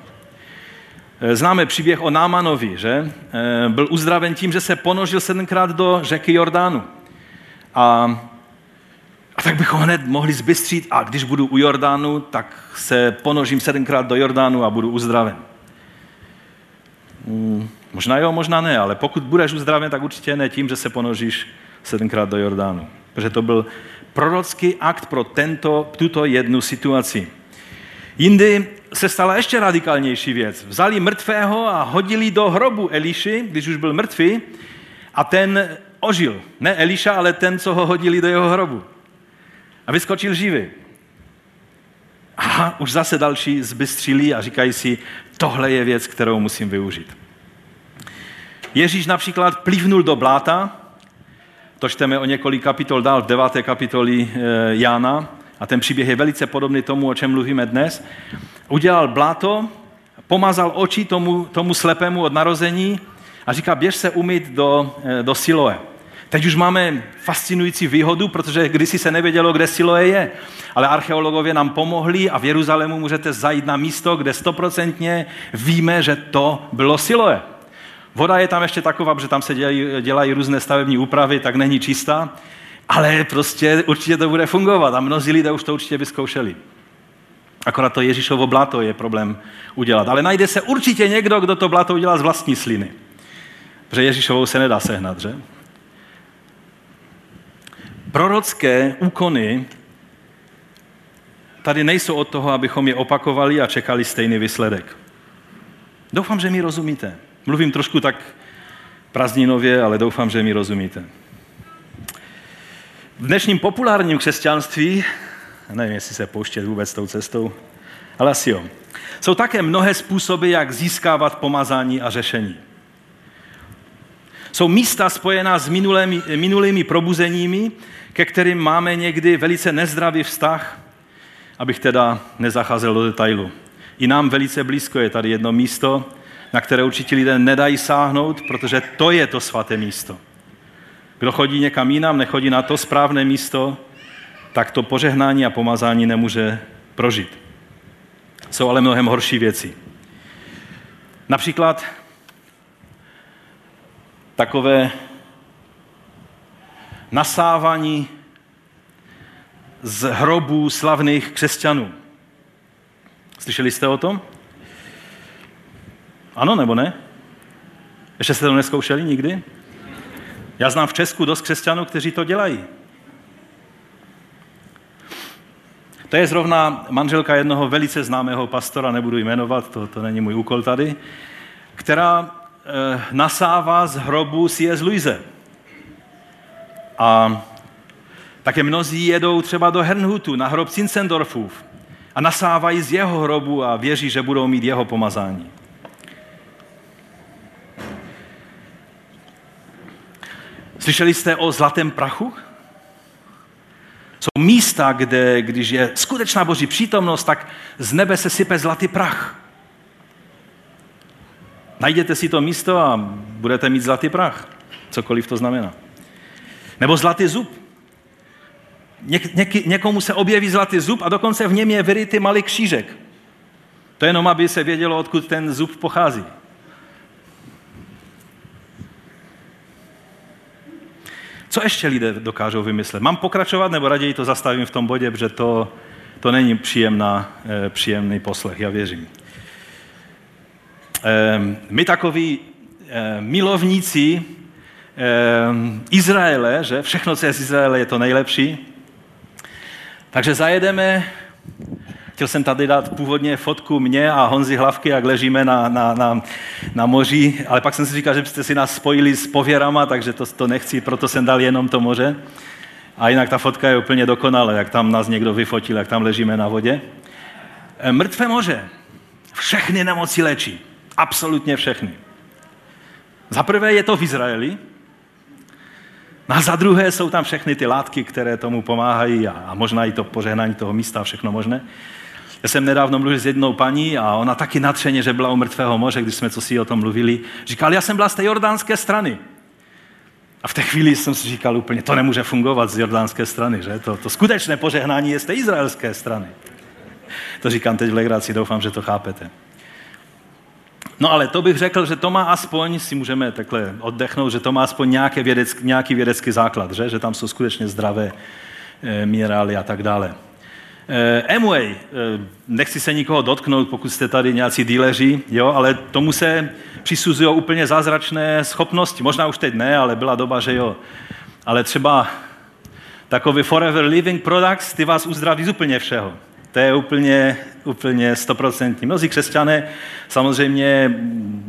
E, známe příběh o Námanovi, že? E, byl uzdraven tím, že se ponožil sedmkrát do řeky Jordánu. A tak bychom hned mohli zbystřit, a když budu u Jordánu, tak se ponožím sedmkrát do Jordánu a budu uzdraven. Hmm. Možná jo, možná ne, ale pokud budeš uzdraven, tak určitě ne tím, že se ponožíš sedmkrát do Jordánu. Protože to byl prorocký akt pro tento, tuto jednu situaci. Jindy se stala ještě radikálnější věc. Vzali mrtvého a hodili do hrobu Eliši, když už byl mrtvý, a ten ožil. Ne Eliša, ale ten, co ho hodili do jeho hrobu. A vyskočil živý. A už zase další zbystřili a říkají si, tohle je věc, kterou musím využít. Ježíš například plivnul do bláta, to čteme o několik kapitol dál v deváté kapitoli eh, Jána, a ten příběh je velice podobný tomu, o čem mluvíme dnes. Udělal bláto, pomazal oči tomu, tomu slepému od narození a říká, běž se umýt do, eh, do Siloe. Teď už máme fascinující výhodu, protože kdysi se nevědělo, kde Siloe je. Ale archeologové nám pomohli a v Jeruzalému můžete zajít na místo, kde stoprocentně víme, že to bylo Siloe. Voda je tam ještě taková, že tam se dělají, dělají různé stavební úpravy, tak není čistá, ale prostě určitě to bude fungovat a mnozí lidé už to určitě vyzkoušeli. Akorát to Ježíšovo blato je problém udělat. Ale najde se určitě někdo, kdo to blato udělá z vlastní sliny. Protože Ježíšovou se nedá sehnat, že? Prorocké úkony tady nejsou od toho, abychom je opakovali a čekali stejný výsledek. Doufám, že mi rozumíte. Mluvím trošku tak prázdninově, ale doufám, že mi rozumíte. V dnešním populárním křesťanství, nevím, jestli se pouštět vůbec tou cestou, ale asi jo, jsou také mnohé způsoby, jak získávat pomazání a řešení. Jsou místa spojená s minulými, minulými probuzeními, ke kterým máme někdy velice nezdravý vztah, abych teda nezacházel do detailu. I nám velice blízko je tady jedno místo, na které určitě lidé nedají sáhnout, protože to je to svaté místo. Kdo chodí někam jinam, nechodí na to správné místo, tak to požehnání a pomazání nemůže prožít. Jsou ale mnohem horší věci. Například takové nasávání z hrobů slavných křesťanů. Slyšeli jste o tom? Ano nebo ne? Ještě jste to neskoušeli nikdy? Já znám v Česku dost křesťanů, kteří to dělají. To je zrovna manželka jednoho velice známého pastora, nebudu jmenovat, to, to není můj úkol tady, která e, nasává z hrobu C.S. Louise. A také mnozí jedou třeba do Hernhutu na hrob Zinzendorfův a nasávají z jeho hrobu a věří, že budou mít jeho pomazání. Slyšeli jste o zlatém prachu? Jsou místa, kde, když je skutečná boží přítomnost, tak z nebe se sype zlatý prach. Najděte si to místo a budete mít zlatý prach. Cokoliv to znamená. Nebo zlatý zub. Něk, něk, někomu se objeví zlatý zub a dokonce v něm je vyrytý malý křížek. To jenom, aby se vědělo, odkud ten zub pochází. Co ještě lidé dokážou vymyslet? Mám pokračovat nebo raději to zastavím v tom bodě, protože to, to není příjemná, eh, příjemný poslech, já věřím. Eh, my takoví eh, milovníci Izraele, že všechno, co je z Izraele, je to nejlepší. Takže zajedeme Chtěl jsem tady dát původně fotku mě a Honzi Hlavky, jak ležíme na, na, na, na moři, ale pak jsem si říkal, že byste si nás spojili s pověrama, takže to, to nechci, proto jsem dal jenom to moře. A jinak ta fotka je úplně dokonalá, jak tam nás někdo vyfotil, jak tam ležíme na vodě. E, mrtvé moře všechny nemoci léčí. Absolutně všechny. Za prvé je to v Izraeli, No a za druhé jsou tam všechny ty látky, které tomu pomáhají a, a možná i to požehnání toho místa a všechno možné. Já jsem nedávno mluvil s jednou paní a ona taky natřeně, že byla u mrtvého moře, když jsme co si o tom mluvili. Říkal, já jsem byla z té jordánské strany. A v té chvíli jsem si říkal úplně, to nemůže fungovat z jordánské strany, že? To, to skutečné požehnání je z té izraelské strany. To říkám teď v legraci, doufám, že to chápete. No ale to bych řekl, že to má aspoň, si můžeme takhle oddechnout, že to má aspoň nějaký vědecký, nějaký vědecký základ, že? že tam jsou skutečně zdravé e, minerály a tak dále. E, Amway, e, nechci se nikoho dotknout, pokud jste tady nějací díleři, jo, ale tomu se přisuzují úplně zázračné schopnosti. Možná už teď ne, ale byla doba, že jo. Ale třeba takový Forever Living Products, ty vás uzdraví z úplně všeho. To je úplně, úplně stoprocentní. Mnozí křesťané, samozřejmě,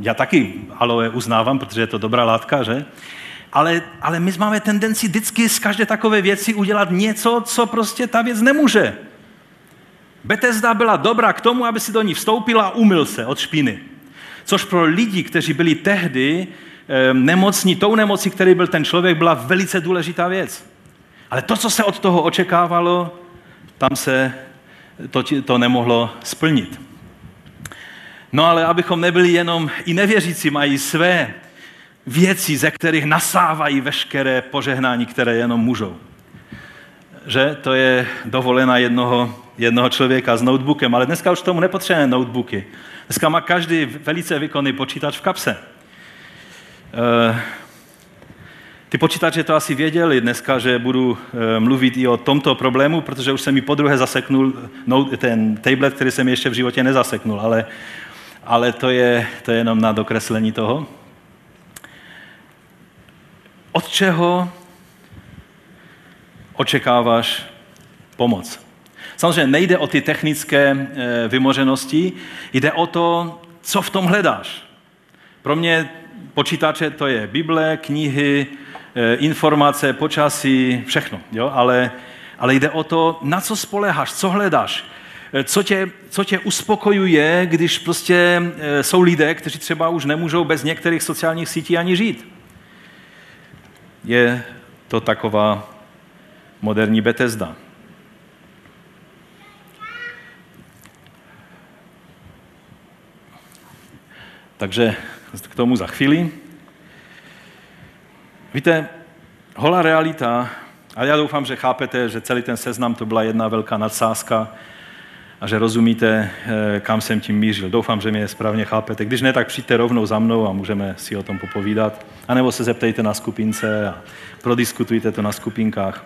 já taky aloe uznávám, protože je to dobrá látka, že? Ale, ale my máme tendenci vždycky z každé takové věci udělat něco, co prostě ta věc nemůže. Bethesda byla dobrá k tomu, aby si do ní vstoupila a umyl se od špiny. Což pro lidi, kteří byli tehdy e, nemocní, tou nemocí, který byl ten člověk, byla velice důležitá věc. Ale to, co se od toho očekávalo, tam se to, to nemohlo splnit. No ale abychom nebyli jenom, i nevěřící mají své věci, ze kterých nasávají veškeré požehnání, které jenom můžou. Že to je dovolena jednoho, jednoho člověka s notebookem, ale dneska už tomu nepotřebujeme notebooky. Dneska má každý velice výkonný počítač v kapse. E, ty počítače to asi věděli dneska, že budu eh, mluvit i o tomto problému, protože už jsem mi po druhé zaseknul no, ten tablet, který jsem ještě v životě nezaseknul, ale, ale to, je, to je jenom na dokreslení toho. Od čeho očekáváš pomoc? Samozřejmě nejde o ty technické eh, vymoženosti, jde o to, co v tom hledáš. Pro mě počítače to je Bible, knihy, informace, počasí, všechno. Jo? Ale, ale jde o to, na co spoleháš, co hledáš, eh, co tě, co tě uspokojuje, když prostě eh, jsou lidé, kteří třeba už nemůžou bez některých sociálních sítí ani žít. Je to taková moderní Bethesda. Takže k tomu za chvíli. Víte, holá realita, a já doufám, že chápete, že celý ten seznam to byla jedna velká nadsázka a že rozumíte, eh, kam jsem tím mířil. Doufám, že mě správně chápete. Když ne, tak přijďte rovnou za mnou a můžeme si o tom popovídat. A nebo se zeptejte na skupince a prodiskutujte to na skupinkách.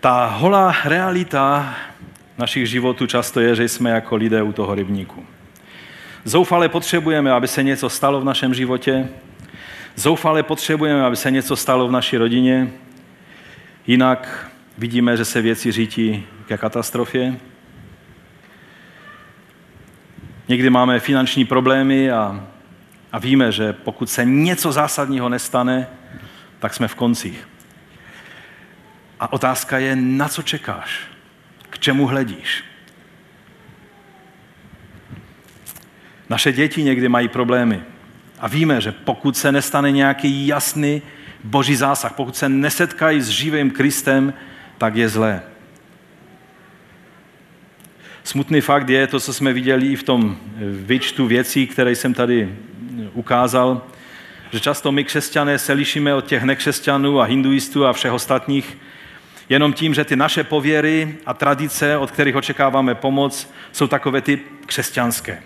Ta holá realita našich životů často je, že jsme jako lidé u toho rybníku. Zoufale potřebujeme, aby se něco stalo v našem životě. Zoufale potřebujeme, aby se něco stalo v naší rodině. Jinak vidíme, že se věci řítí ke katastrofě. Někdy máme finanční problémy a, a víme, že pokud se něco zásadního nestane, tak jsme v koncích. A otázka je, na co čekáš? K čemu hledíš? Naše děti někdy mají problémy. A víme, že pokud se nestane nějaký jasný boží zásah, pokud se nesetkají s živým Kristem, tak je zlé. Smutný fakt je to, co jsme viděli i v tom výčtu věcí, které jsem tady ukázal, že často my křesťané se lišíme od těch nekřesťanů a hinduistů a všech ostatních jenom tím, že ty naše pověry a tradice, od kterých očekáváme pomoc, jsou takové ty křesťanské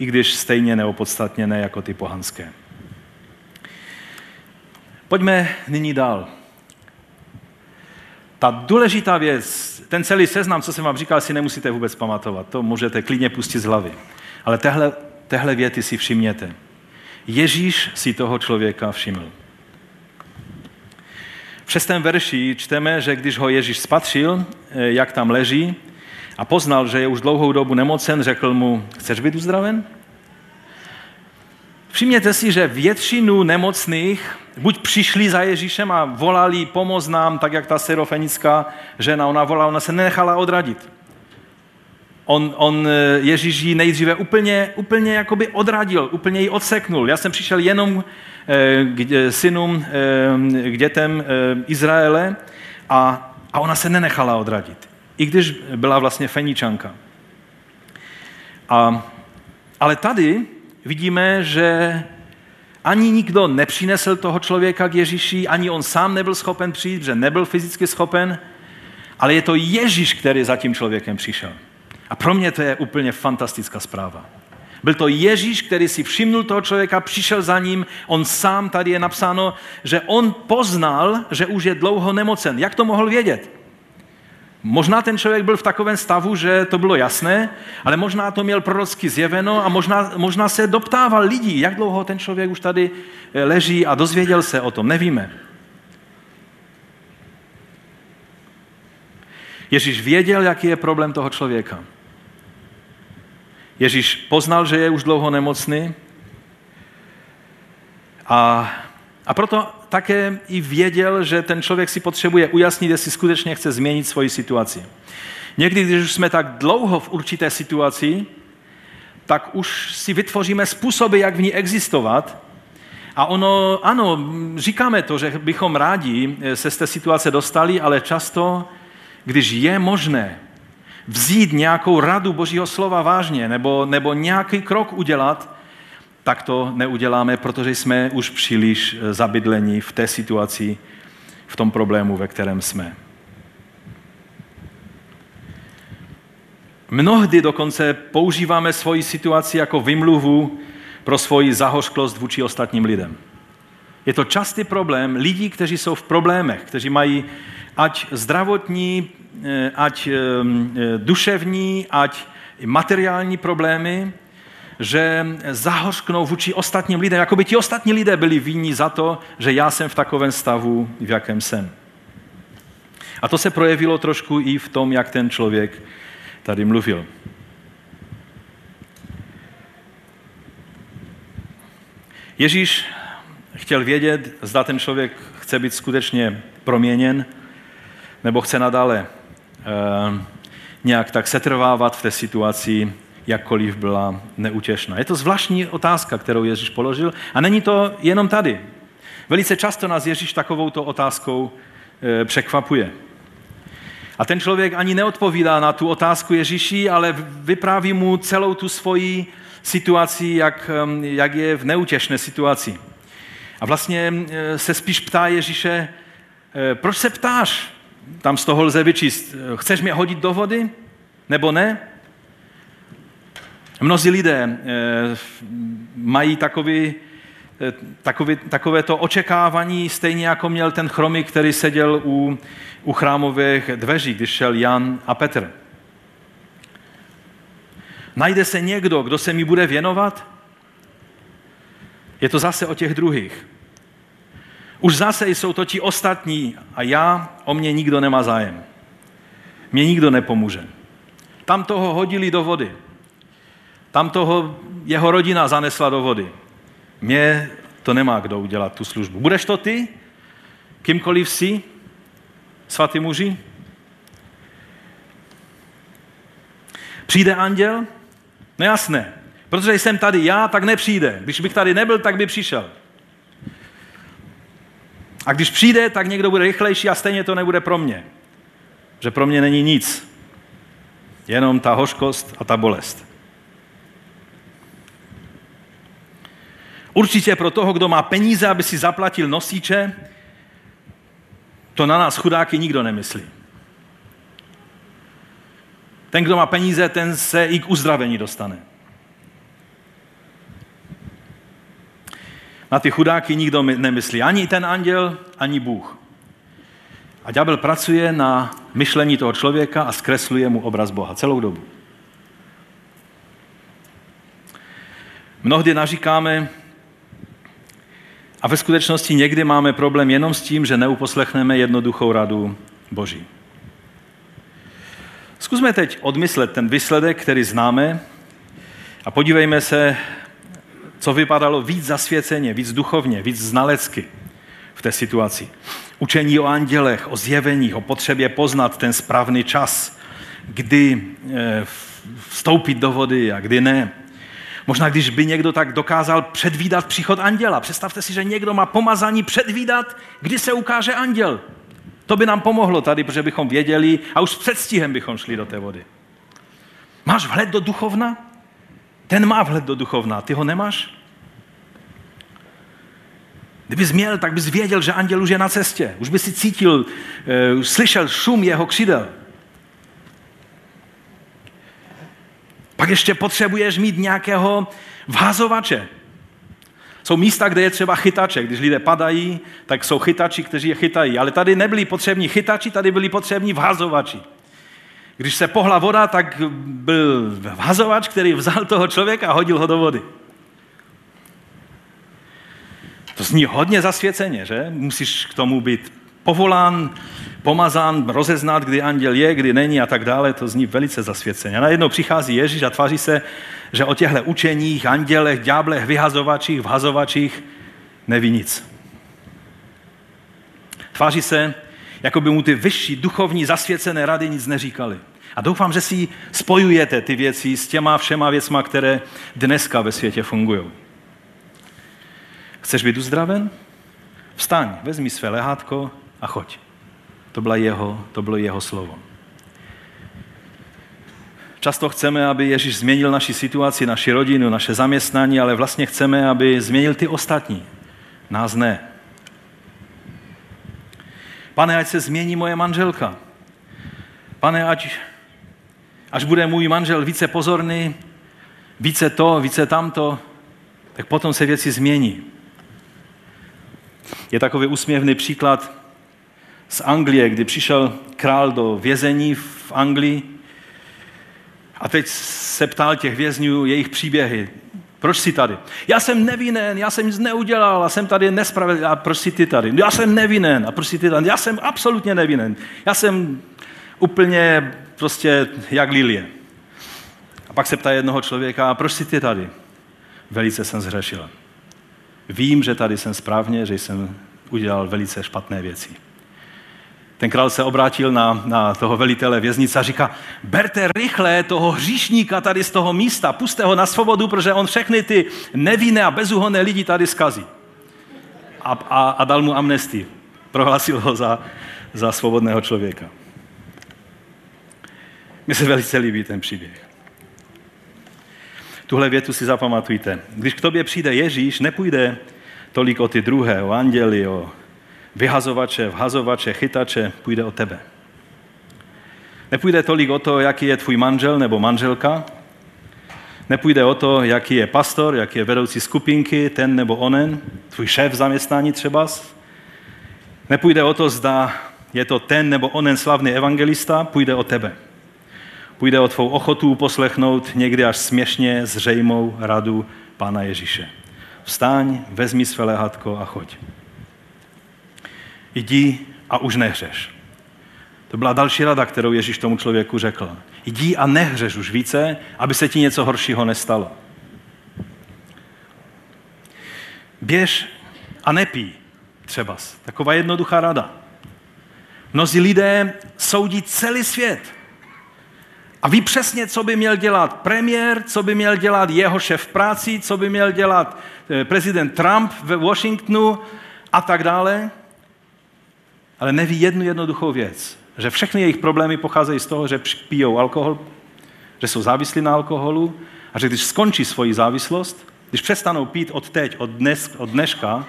i když stejně neopodstatněné jako ty pohanské. Pojďme nyní dál. Ta důležitá věc, ten celý seznam, co jsem vám říkal, si nemusíte vůbec pamatovat. To můžete klidně pustit z hlavy. Ale tehle, tehle věty si všimněte. Ježíš si toho člověka všiml. V šestém verši čteme, že když ho Ježíš spatřil, eh, jak tam leží, a poznal, že je už dlouhou dobu nemocen, řekl mu, chceš být uzdraven? Všimněte si, že většinu nemocných buď přišli za Ježíšem a volali, pomoz nám, tak jak ta serofenická žena, ona volala, ona se nenechala odradit. On, on Ježíš ji nejdříve úplně, úplně jakoby odradil, úplně ji odseknul. Já jsem přišel jenom eh, k synům, eh, k dětem eh, Izraele a, a ona se nenechala odradit i když byla vlastně feničanka. A, ale tady vidíme, že ani nikdo nepřinesl toho člověka k Ježíši, ani on sám nebyl schopen přijít, že nebyl fyzicky schopen, ale je to Ježíš, který za tím člověkem přišel. A pro mě to je úplně fantastická zpráva. Byl to Ježíš, který si všimnul toho člověka, přišel za ním, on sám, tady je napsáno, že on poznal, že už je dlouho nemocen. Jak to mohl vědět? Možná ten člověk byl v takovém stavu, že to bylo jasné, ale možná to měl prorocky zjeveno a možná, možná se doptával lidí, jak dlouho ten člověk už tady eh, leží a dozvěděl se o tom. Nevíme. Ježíš věděl, jaký je problém toho člověka. Ježíš poznal, že je už dlouho nemocný a, a proto také i věděl, že ten člověk si potřebuje ujasnit, jestli skutečně chce změnit svoji situaci. Někdy, když už jsme tak dlouho v určité situaci, tak už si vytvoříme způsoby, jak v ní existovat. A ono, ano, říkáme to, že bychom rádi se z té situace dostali, ale často, když je možné vzít nějakou radu Božího slova vážně nebo, nebo nějaký krok udělat, tak to neuděláme, protože jsme už příliš eh, zabydleni v té situaci, v tom problému, ve kterém jsme. Mnohdy dokonce používáme svoji situaci jako vymluvu pro svoji zahořklost vůči ostatním lidem. Je to častý problém lidí, kteří jsou v problémech, kteří mají ať zdravotní, eh, ať eh, duševní, ať materiální problémy, že zahořknou vůči ostatním lidem, jako by ti ostatní lidé byli vinní za to, že já jsem v takovém stavu, v jakém jsem. A to se projevilo trošku i v tom, jak ten člověk tady mluvil. Ježíš chtěl vědět, zda ten člověk chce být skutečně proměněn, nebo chce nadále uh, nějak tak setrvávat v té situaci, jakkoliv byla neutěšná. Je to zvláštní otázka, kterou Ježíš položil a není to jenom tady. Velice často nás Ježíš takovouto otázkou e, překvapuje. A ten člověk ani neodpovídá na tu otázku Ježíši, ale vypráví mu celou tu svoji situaci, jak, jak je v neutěšné situaci. A vlastně se spíš ptá Ježíše, proč se ptáš? Tam z toho lze vyčíst, chceš mě hodit do vody? Nebo ne? Mnozí lidé mají takový Eh, takové, takové to očekávání, stejně jako měl ten chromik, který seděl u, u chrámových dveří, když šel Jan a Petr. Najde se někdo, kdo se mi bude věnovat? Je to zase o těch druhých. Už zase jsou to ti ostatní a já, o mě nikdo nemá zájem. Mě nikdo nepomůže. Tam toho hodili do vody. Tam toho jeho rodina zanesla do vody. Mě to nemá kdo udělat, tu službu. Budeš to ty? Kýmkoliv jsi? Svatý muži? Přijde anděl? No jasné. Protože jsem tady já, tak nepřijde. Když bych tady nebyl, tak by přišel. A když přijde, tak někdo bude rychlejší a stejně to nebude pro mě. Že pro mě není nic. Jenom ta hořkost a ta bolest. Určitě pro toho, kdo má peníze, aby si zaplatil nosiče, to na nás chudáky nikdo nemyslí. Ten, kdo má peníze, ten se i k uzdravení dostane. Na ty chudáky nikdo nemyslí. Ani ten anděl, ani Bůh. A ďábel pracuje na myšlení toho člověka a zkresluje mu obraz Boha celou dobu. Mnohdy naříkáme, a ve skutečnosti někdy máme problém jenom s tím, že neuposlechneme jednoduchou radu Boží. Zkusme teď odmyslet ten výsledek, který známe a podívejme se, co vypadalo víc zasvěceně, víc duchovně, víc znalecky v té situaci. Učení o andělech, o zjevení, o potřebě poznat ten správný čas, kdy eh, vstoupit do vody a kdy ne. Možná když by někdo tak dokázal předvídat příchod anděla. Představte si, že někdo má pomazání předvídat, kdy se ukáže anděl. To by nám pomohlo tady, protože bychom věděli a už s předstihem bychom šli do té vody. Máš vhled do duchovna? Ten má vhled do duchovna, ty ho nemáš? Kdybys měl, tak bys věděl, že anděl už je na cestě. Už by si cítil, uh, slyšel šum jeho křidel. Pak ještě potřebuješ mít nějakého vhazovače. Jsou místa, kde je třeba chytače. Když lidé padají, tak jsou chytači, kteří je chytají. Ale tady nebyli potřební chytači, tady byli potřební vhazovači. Když se pohla voda, tak byl vhazovač, který vzal toho člověka a hodil ho do vody. To zní hodně zasvěceně, že? Musíš k tomu být povolán, pomazán, rozeznat, kdy anděl je, kdy není a tak dále, to zní velice zasvěceně. A najednou přichází Ježíš a tváří se, že o těchto učeních, andělech, ďáblech, vyhazovačích, vhazovačích neví nic. Tváří se, jako by mu ty vyšší duchovní zasvěcené rady nic neříkali. A doufám, že si spojujete ty věci s těma všema věcma, které dneska ve světě fungují. Chceš být uzdraven? Vstaň, vezmi své lehátko a choď. To, byla jeho, to bylo jeho slovo. Často chceme, aby Ježíš změnil naši situaci, naši rodinu, naše zaměstnání, ale vlastně chceme, aby změnil ty ostatní. Nás ne. Pane, ať se změní moje manželka. Pane, ať, až bude můj manžel více pozorný, více to, více tamto, tak potom se věci změní. Je takový úsměvný příklad z Anglie, kdy přišel král do vězení v Anglii a teď se ptal těch vězňů jejich příběhy. Proč jsi tady? Já jsem nevinen, já jsem nic neudělal, a jsem tady nespravedlivý. A proč jsi ty tady? Já jsem nevinen. A proč jsi ty tady? Já jsem absolutně nevinen. Já jsem úplně prostě jak lilie. A pak se ptá jednoho člověka, a proč jsi ty tady? Velice jsem zhřešil. Vím, že tady jsem správně, že jsem udělal velice špatné věci. Ten král se obrátil na, na toho velitele věznice a říká, berte rychle toho hříšníka tady z toho místa, puste ho na svobodu, protože on všechny ty nevinné a bezuhonné lidi tady skazí. A, a, a dal mu amnestii. Prohlásil ho za, za svobodného člověka. Mně se velice líbí ten příběh. Tuhle větu si zapamatujte. Když k tobě přijde Ježíš, nepůjde tolik o ty druhé, o anděli, o vyhazovače, vhazovače, chytače, půjde o tebe. Nepůjde tolik o to, jaký je tvůj manžel nebo manželka, nepůjde o to, jaký je pastor, jaký je vedoucí skupinky, ten nebo onen, tvůj šéf zaměstnání třeba. Nepůjde o to, zda je to ten nebo onen slavný evangelista, půjde o tebe. Půjde o tvou ochotu poslechnout někdy až směšně zřejmou radu Pána Ježíše. Vstaň, vezmi své lehatko a choď. Jdi a už nehřeš. To byla další rada, kterou Ježíš tomu člověku řekl. Jdi a nehřeš už více, aby se ti něco horšího nestalo. Běž a nepí, třeba. Taková jednoduchá rada. Mnozí lidé soudí celý svět. A ví přesně, co by měl dělat premiér, co by měl dělat jeho šéf práci, co by měl dělat eh, prezident Trump ve Washingtonu a tak dále. Ale neví jednu jednoduchou věc, že všechny jejich problémy pocházejí z toho, že pijou alkohol, že jsou závislí na alkoholu a že když skončí svoji závislost, když přestanou pít od teď, od, dnes, od dneška,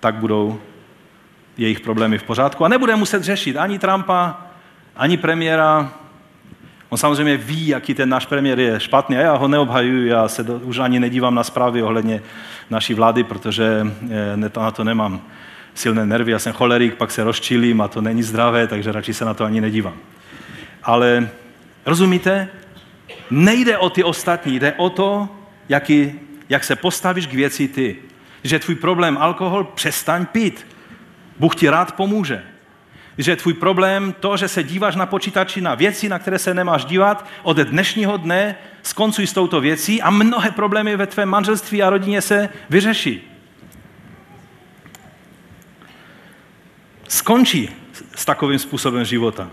tak budou jejich problémy v pořádku a nebude muset řešit ani Trumpa, ani premiéra. On samozřejmě ví, jaký ten náš premiér je špatný a já ho neobhajuji, já se do, už ani nedívám na zprávy ohledně naší vlády, protože eh, na to nemám silné nervy, já jsem cholerik, pak se rozčilím a to není zdravé, takže radši se na to ani nedívám. Ale rozumíte? Nejde o ty ostatní, jde o to, jaký, jak se postavíš k věci ty. Že tvůj problém alkohol, přestaň pít. Bůh ti rád pomůže. Že tvůj problém to, že se díváš na počítači na věci, na které se nemáš dívat, od dnešního dne skoncuj s touto věcí a mnohé problémy ve tvém manželství a rodině se vyřeší. Skončí s takovým způsobem života.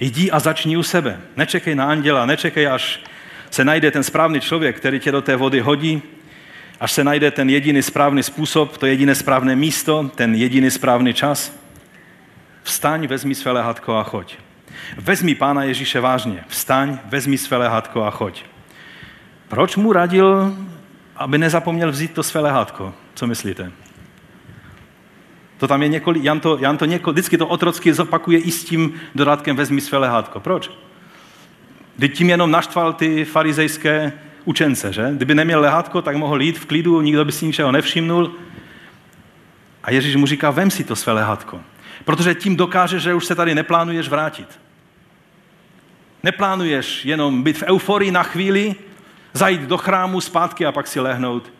Jdi a začni u sebe. Nečekej na anděla, nečekej, až se najde ten správný člověk, který tě do té vody hodí, až se najde ten jediný správný způsob, to jediné správné místo, ten jediný správný čas. Vstaň, vezmi své lehatko a choď. Vezmi Pána Ježíše vážně. Vstaň, vezmi své lehatko a choď. Proč mu radil, aby nezapomněl vzít to své lehátko? Co myslíte? To tam je několik, Jan to, Jan to několik, vždycky to otrocky zopakuje i s tím dodatkem vezmi své lehátko. Proč? Teď tím jenom naštval ty farizejské učence, že? Kdyby neměl lehátko, tak mohl jít v klidu, nikdo by si ničeho nevšimnul. A Ježíš mu říká, vem si to své lehátko. Protože tím dokáže, že už se tady neplánuješ vrátit. Neplánuješ jenom být v euforii na chvíli, zajít do chrámu zpátky a pak si lehnout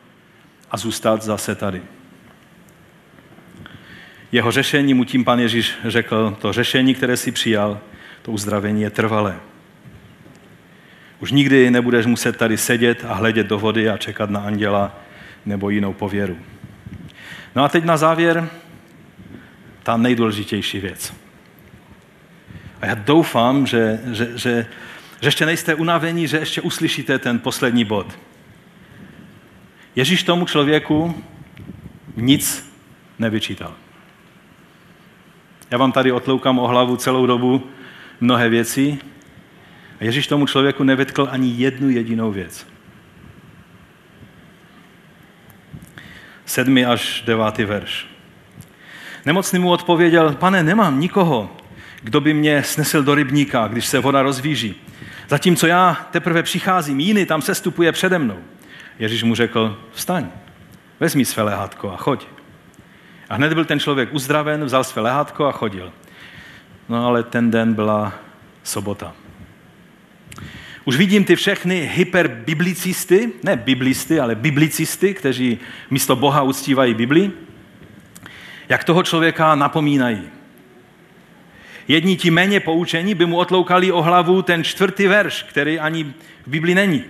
a zůstat zase tady. Jeho řešení mu tím pan Ježíš řekl, to řešení, které si přijal, to uzdravení je trvalé. Už nikdy nebudeš muset tady sedět a hledět do vody a čekat na anděla nebo jinou pověru. No a teď na závěr ta nejdůležitější věc. A já doufám, že, že, že, že ještě nejste unavení, že ještě uslyšíte ten poslední bod. Ježíš tomu člověku nic nevyčítal. Já vám tady otloukám o hlavu celou dobu mnohé věci, a Ježíš tomu člověku nevetkl ani jednu jedinou věc. Sedmý až devátý verš. Nemocný mu odpověděl, pane, nemám nikoho, kdo by mě snesl do rybníka, když se voda rozvíží. Zatímco já teprve přicházím, jiný tam se stupuje přede mnou. Ježíš mu řekl, vstaň, vezmi své lehátko a choď. A hned byl ten člověk uzdraven, vzal své lehátko a chodil. No ale ten den byla sobota. Už vidím ty všechny hyperbiblicisty, ne biblisty, ale biblicisty, kteří místo Boha uctívají Bibli, jak toho člověka napomínají. Jedni ti méně poučení by mu otloukali o hlavu ten čtvrtý verš, který ani v Bibli není.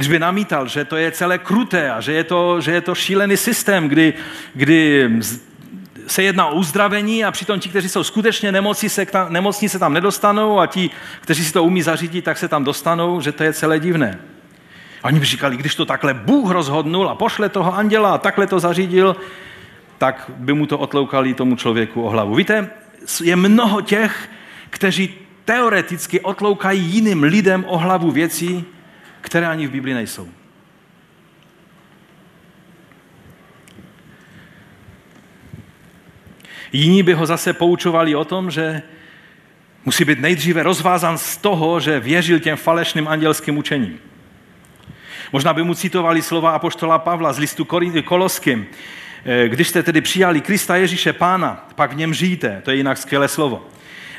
Když by namítal, že to je celé kruté a že je to, že je to šílený systém, kdy, kdy se jedná o uzdravení a přitom ti, kteří jsou skutečně nemocní, se tam, nemocní, se tam nedostanou a ti, kteří si to umí zařídit, tak se tam dostanou, že to je celé divné. A oni by říkali, když to takhle Bůh rozhodnul a pošle toho anděla a takhle to zařídil, tak by mu to otloukali tomu člověku o hlavu. Víte, je mnoho těch, kteří teoreticky otloukají jiným lidem o hlavu věcí, které ani v Biblii nejsou. Jiní by ho zase poučovali o tom, že musí být nejdříve rozvázan z toho, že věřil těm falešným andělským učením. Možná by mu citovali slova apoštola Pavla z listu Koloským. Eh, když jste tedy přijali Krista Ježíše Pána, pak v něm žijte. To je jinak skvělé slovo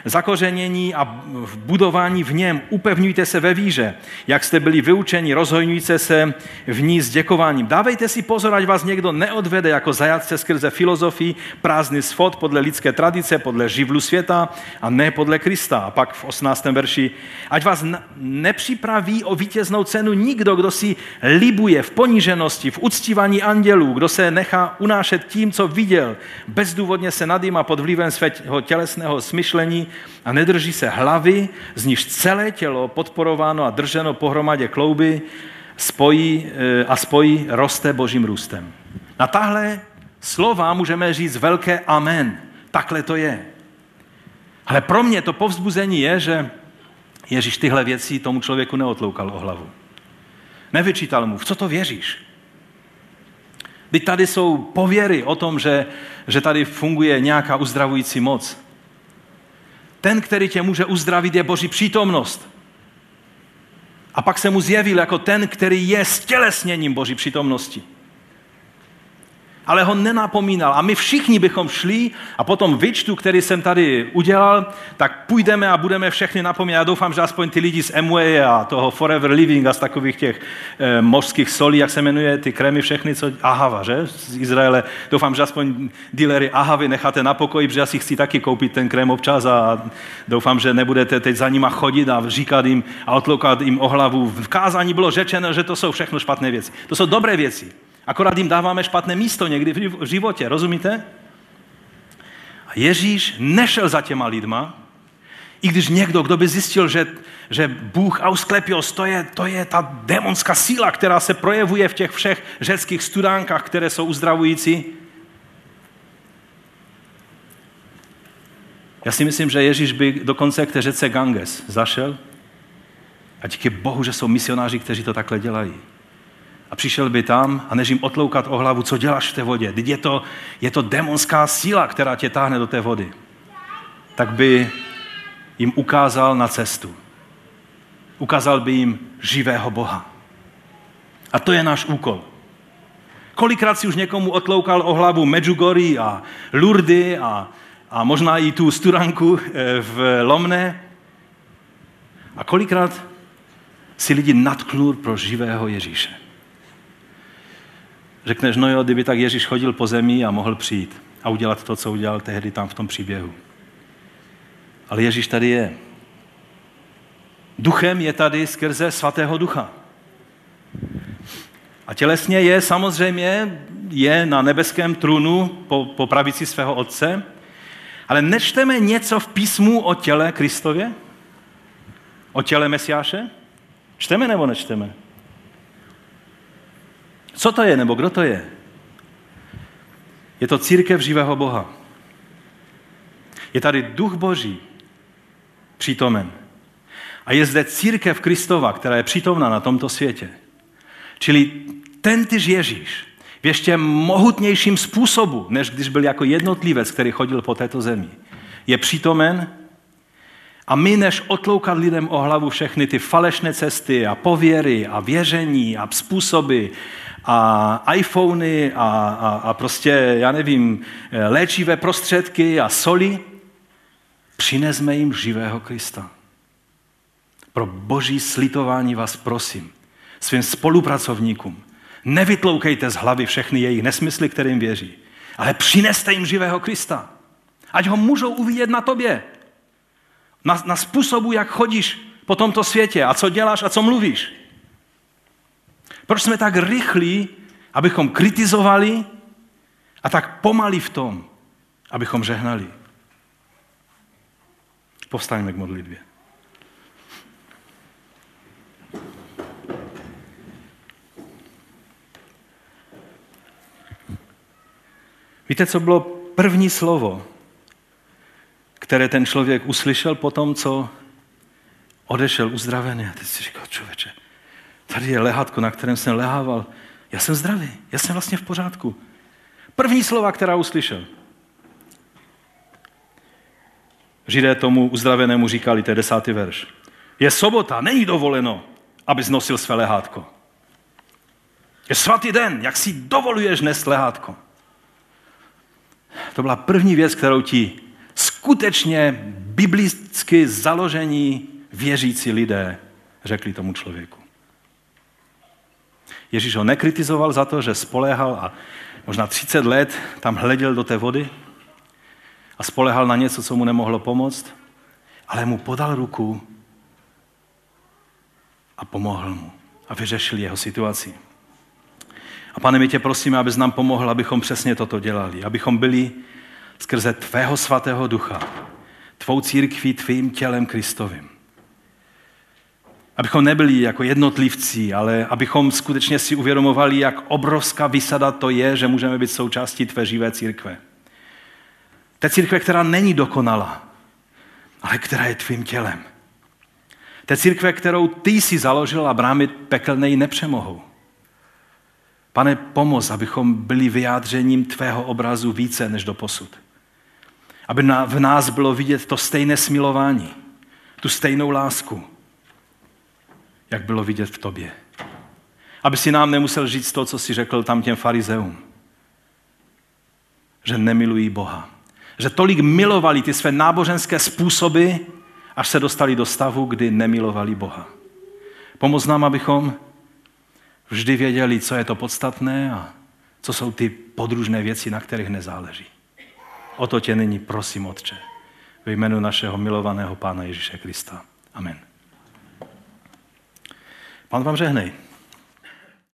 zakořenění a v budování v něm upevňujte se ve víře, jak jste byli vyučeni, rozhojňujte se v ní s děkováním. Dávejte si pozor, ať vás někdo neodvede jako zajatce skrze filozofii, prázdný svod podle lidské tradice, podle živlu světa a ne podle Krista. A pak v 18. verši, ať vás nepřipraví o vítěznou cenu nikdo, kdo si libuje v poníženosti, v uctívání andělů, kdo se nechá unášet tím, co viděl, bezdůvodně se nadýma pod vlivem svého tělesného smyšlení a nedrží se hlavy, z níž celé tělo podporováno a drženo pohromadě klouby spojí, eh, a spojí roste božím růstem. Na tahle slova můžeme říct velké amen. Takhle to je. Ale pro mě to povzbuzení je, že Ježíš tyhle věci tomu člověku neotloukal o hlavu. Nevyčítal mu, v co to věříš? Teď tady jsou pověry o tom, že, že tady funguje nějaká uzdravující moc. Ten, který tě může uzdravit, je Boží přítomnost. A pak se mu zjevil jako ten, který je stělesněním Boží přítomnosti ale ho nenapomínal. A my všichni bychom šli a potom vyčtu, který jsem tady udělal, tak půjdeme a budeme všechny napomínat. Já doufám, že aspoň ty lidi z Amway a toho Forever Living a z takových těch e, mořských solí, jak se jmenuje, ty krémy všechny, co Ahava, že? Z Izraele. Doufám, že aspoň dealery Ahavy necháte na pokoji, protože já si chci taky koupit ten krém občas a doufám, že nebudete teď za nima chodit a říkat jim a otloukat jim o hlavu. V kázání bylo řečeno, že to jsou všechno špatné věci. To jsou dobré věci. Akorát jim dáváme špatné místo někdy v životě, rozumíte? A Ježíš nešel za těma lidma, i když někdo, kdo by zjistil, že, že Bůh Ausklepios, to je, to je ta demonská síla, která se projevuje v těch všech řeckých studánkách, které jsou uzdravující. Já si myslím, že Ježíš by dokonce k té řece Ganges zašel a díky Bohu, že jsou misionáři, kteří to takhle dělají a přišel by tam a než jim otloukat o hlavu, co děláš v té vodě. Teď je to, je to demonská síla, která tě táhne do té vody. Tak by jim ukázal na cestu. Ukázal by jim živého Boha. A to je náš úkol. Kolikrát si už někomu otloukal o hlavu Medjugorje a Lurdy a, a možná i tu sturanku eh, v Lomné. A kolikrát si lidi natknul pro živého Ježíše. Řekneš, no jo, kdyby tak Ježíš chodil po zemi a mohl přijít a udělat to, co udělal tehdy tam v tom příběhu. Ale Ježíš tady je. Duchem je tady skrze svatého ducha. A tělesně je samozřejmě, je na nebeském trůnu po, po pravici svého otce, ale nečteme něco v písmu o těle Kristově? O těle Mesiáše? Čteme nebo nečteme? Co to je, nebo kdo to je? Je to církev živého Boha. Je tady duch Boží přítomen. A je zde církev Kristova, která je přítomna na tomto světě. Čili ten tyž Ježíš v ještě mohutnějším způsobu, než když byl jako jednotlivec, který chodil po této zemi, je přítomen a my, než otloukat lidem o hlavu všechny ty falešné cesty a pověry a věření a způsoby a iPhony a, a, a prostě, já nevím, léčivé prostředky a soli, přinesme jim živého Krista. Pro boží slitování vás prosím, svým spolupracovníkům, nevytloukejte z hlavy všechny jejich nesmysly, kterým věří, ale přineste jim živého Krista. Ať ho můžou uvidět na tobě. Na, na způsobu, jak chodíš po tomto světě a co děláš a co mluvíš. Proč jsme tak rychlí, abychom kritizovali a tak pomalí v tom, abychom žehnali? Povstaňme k modlitbě. Víte, co bylo první slovo, které ten člověk uslyšel po tom, co odešel uzdravený. A teď si říkal, člověče, tady je lehátko, na kterém jsem lehával. Já jsem zdravý, já jsem vlastně v pořádku. První slova, která uslyšel. Židé tomu uzdravenému říkali, to je desátý verš. Je sobota, není dovoleno, aby znosil své lehátko. Je svatý den, jak si dovoluješ nést lehátko. To byla první věc, kterou ti skutečně biblicky založení věřící lidé řekli tomu člověku. Ježíš ho nekritizoval za to, že spoléhal a možná 30 let tam hleděl do té vody a spolehal na něco, co mu nemohlo pomoct, ale mu podal ruku a pomohl mu a vyřešil jeho situaci. A pane, my tě prosíme, abys nám pomohl, abychom přesně toto dělali, abychom byli skrze tvého svatého ducha, tvou církví, tvým tělem Kristovým. Abychom nebyli jako jednotlivci, ale abychom skutečně si uvědomovali, jak obrovská vysada to je, že můžeme být součástí tvé živé církve. Té církve, která není dokonalá, ale která je tvým tělem. Té církve, kterou ty jsi založil a brámy pekelné ji nepřemohou. Pane, pomoz, abychom byli vyjádřením tvého obrazu více než do posud. Aby v nás bylo vidět to stejné smilování, tu stejnou lásku, jak bylo vidět v tobě. Aby si nám nemusel říct to, co si řekl tam těm farizeům. Že nemilují Boha. Že tolik milovali ty své náboženské způsoby, až se dostali do stavu, kdy nemilovali Boha. Pomoz nám, abychom vždy věděli, co je to podstatné a co jsou ty podružné věci, na kterých nezáleží. O to tě nyní prosím, Otče, ve jménu našeho milovaného Pána Ježíše Krista. Amen. Pán vám žehnej.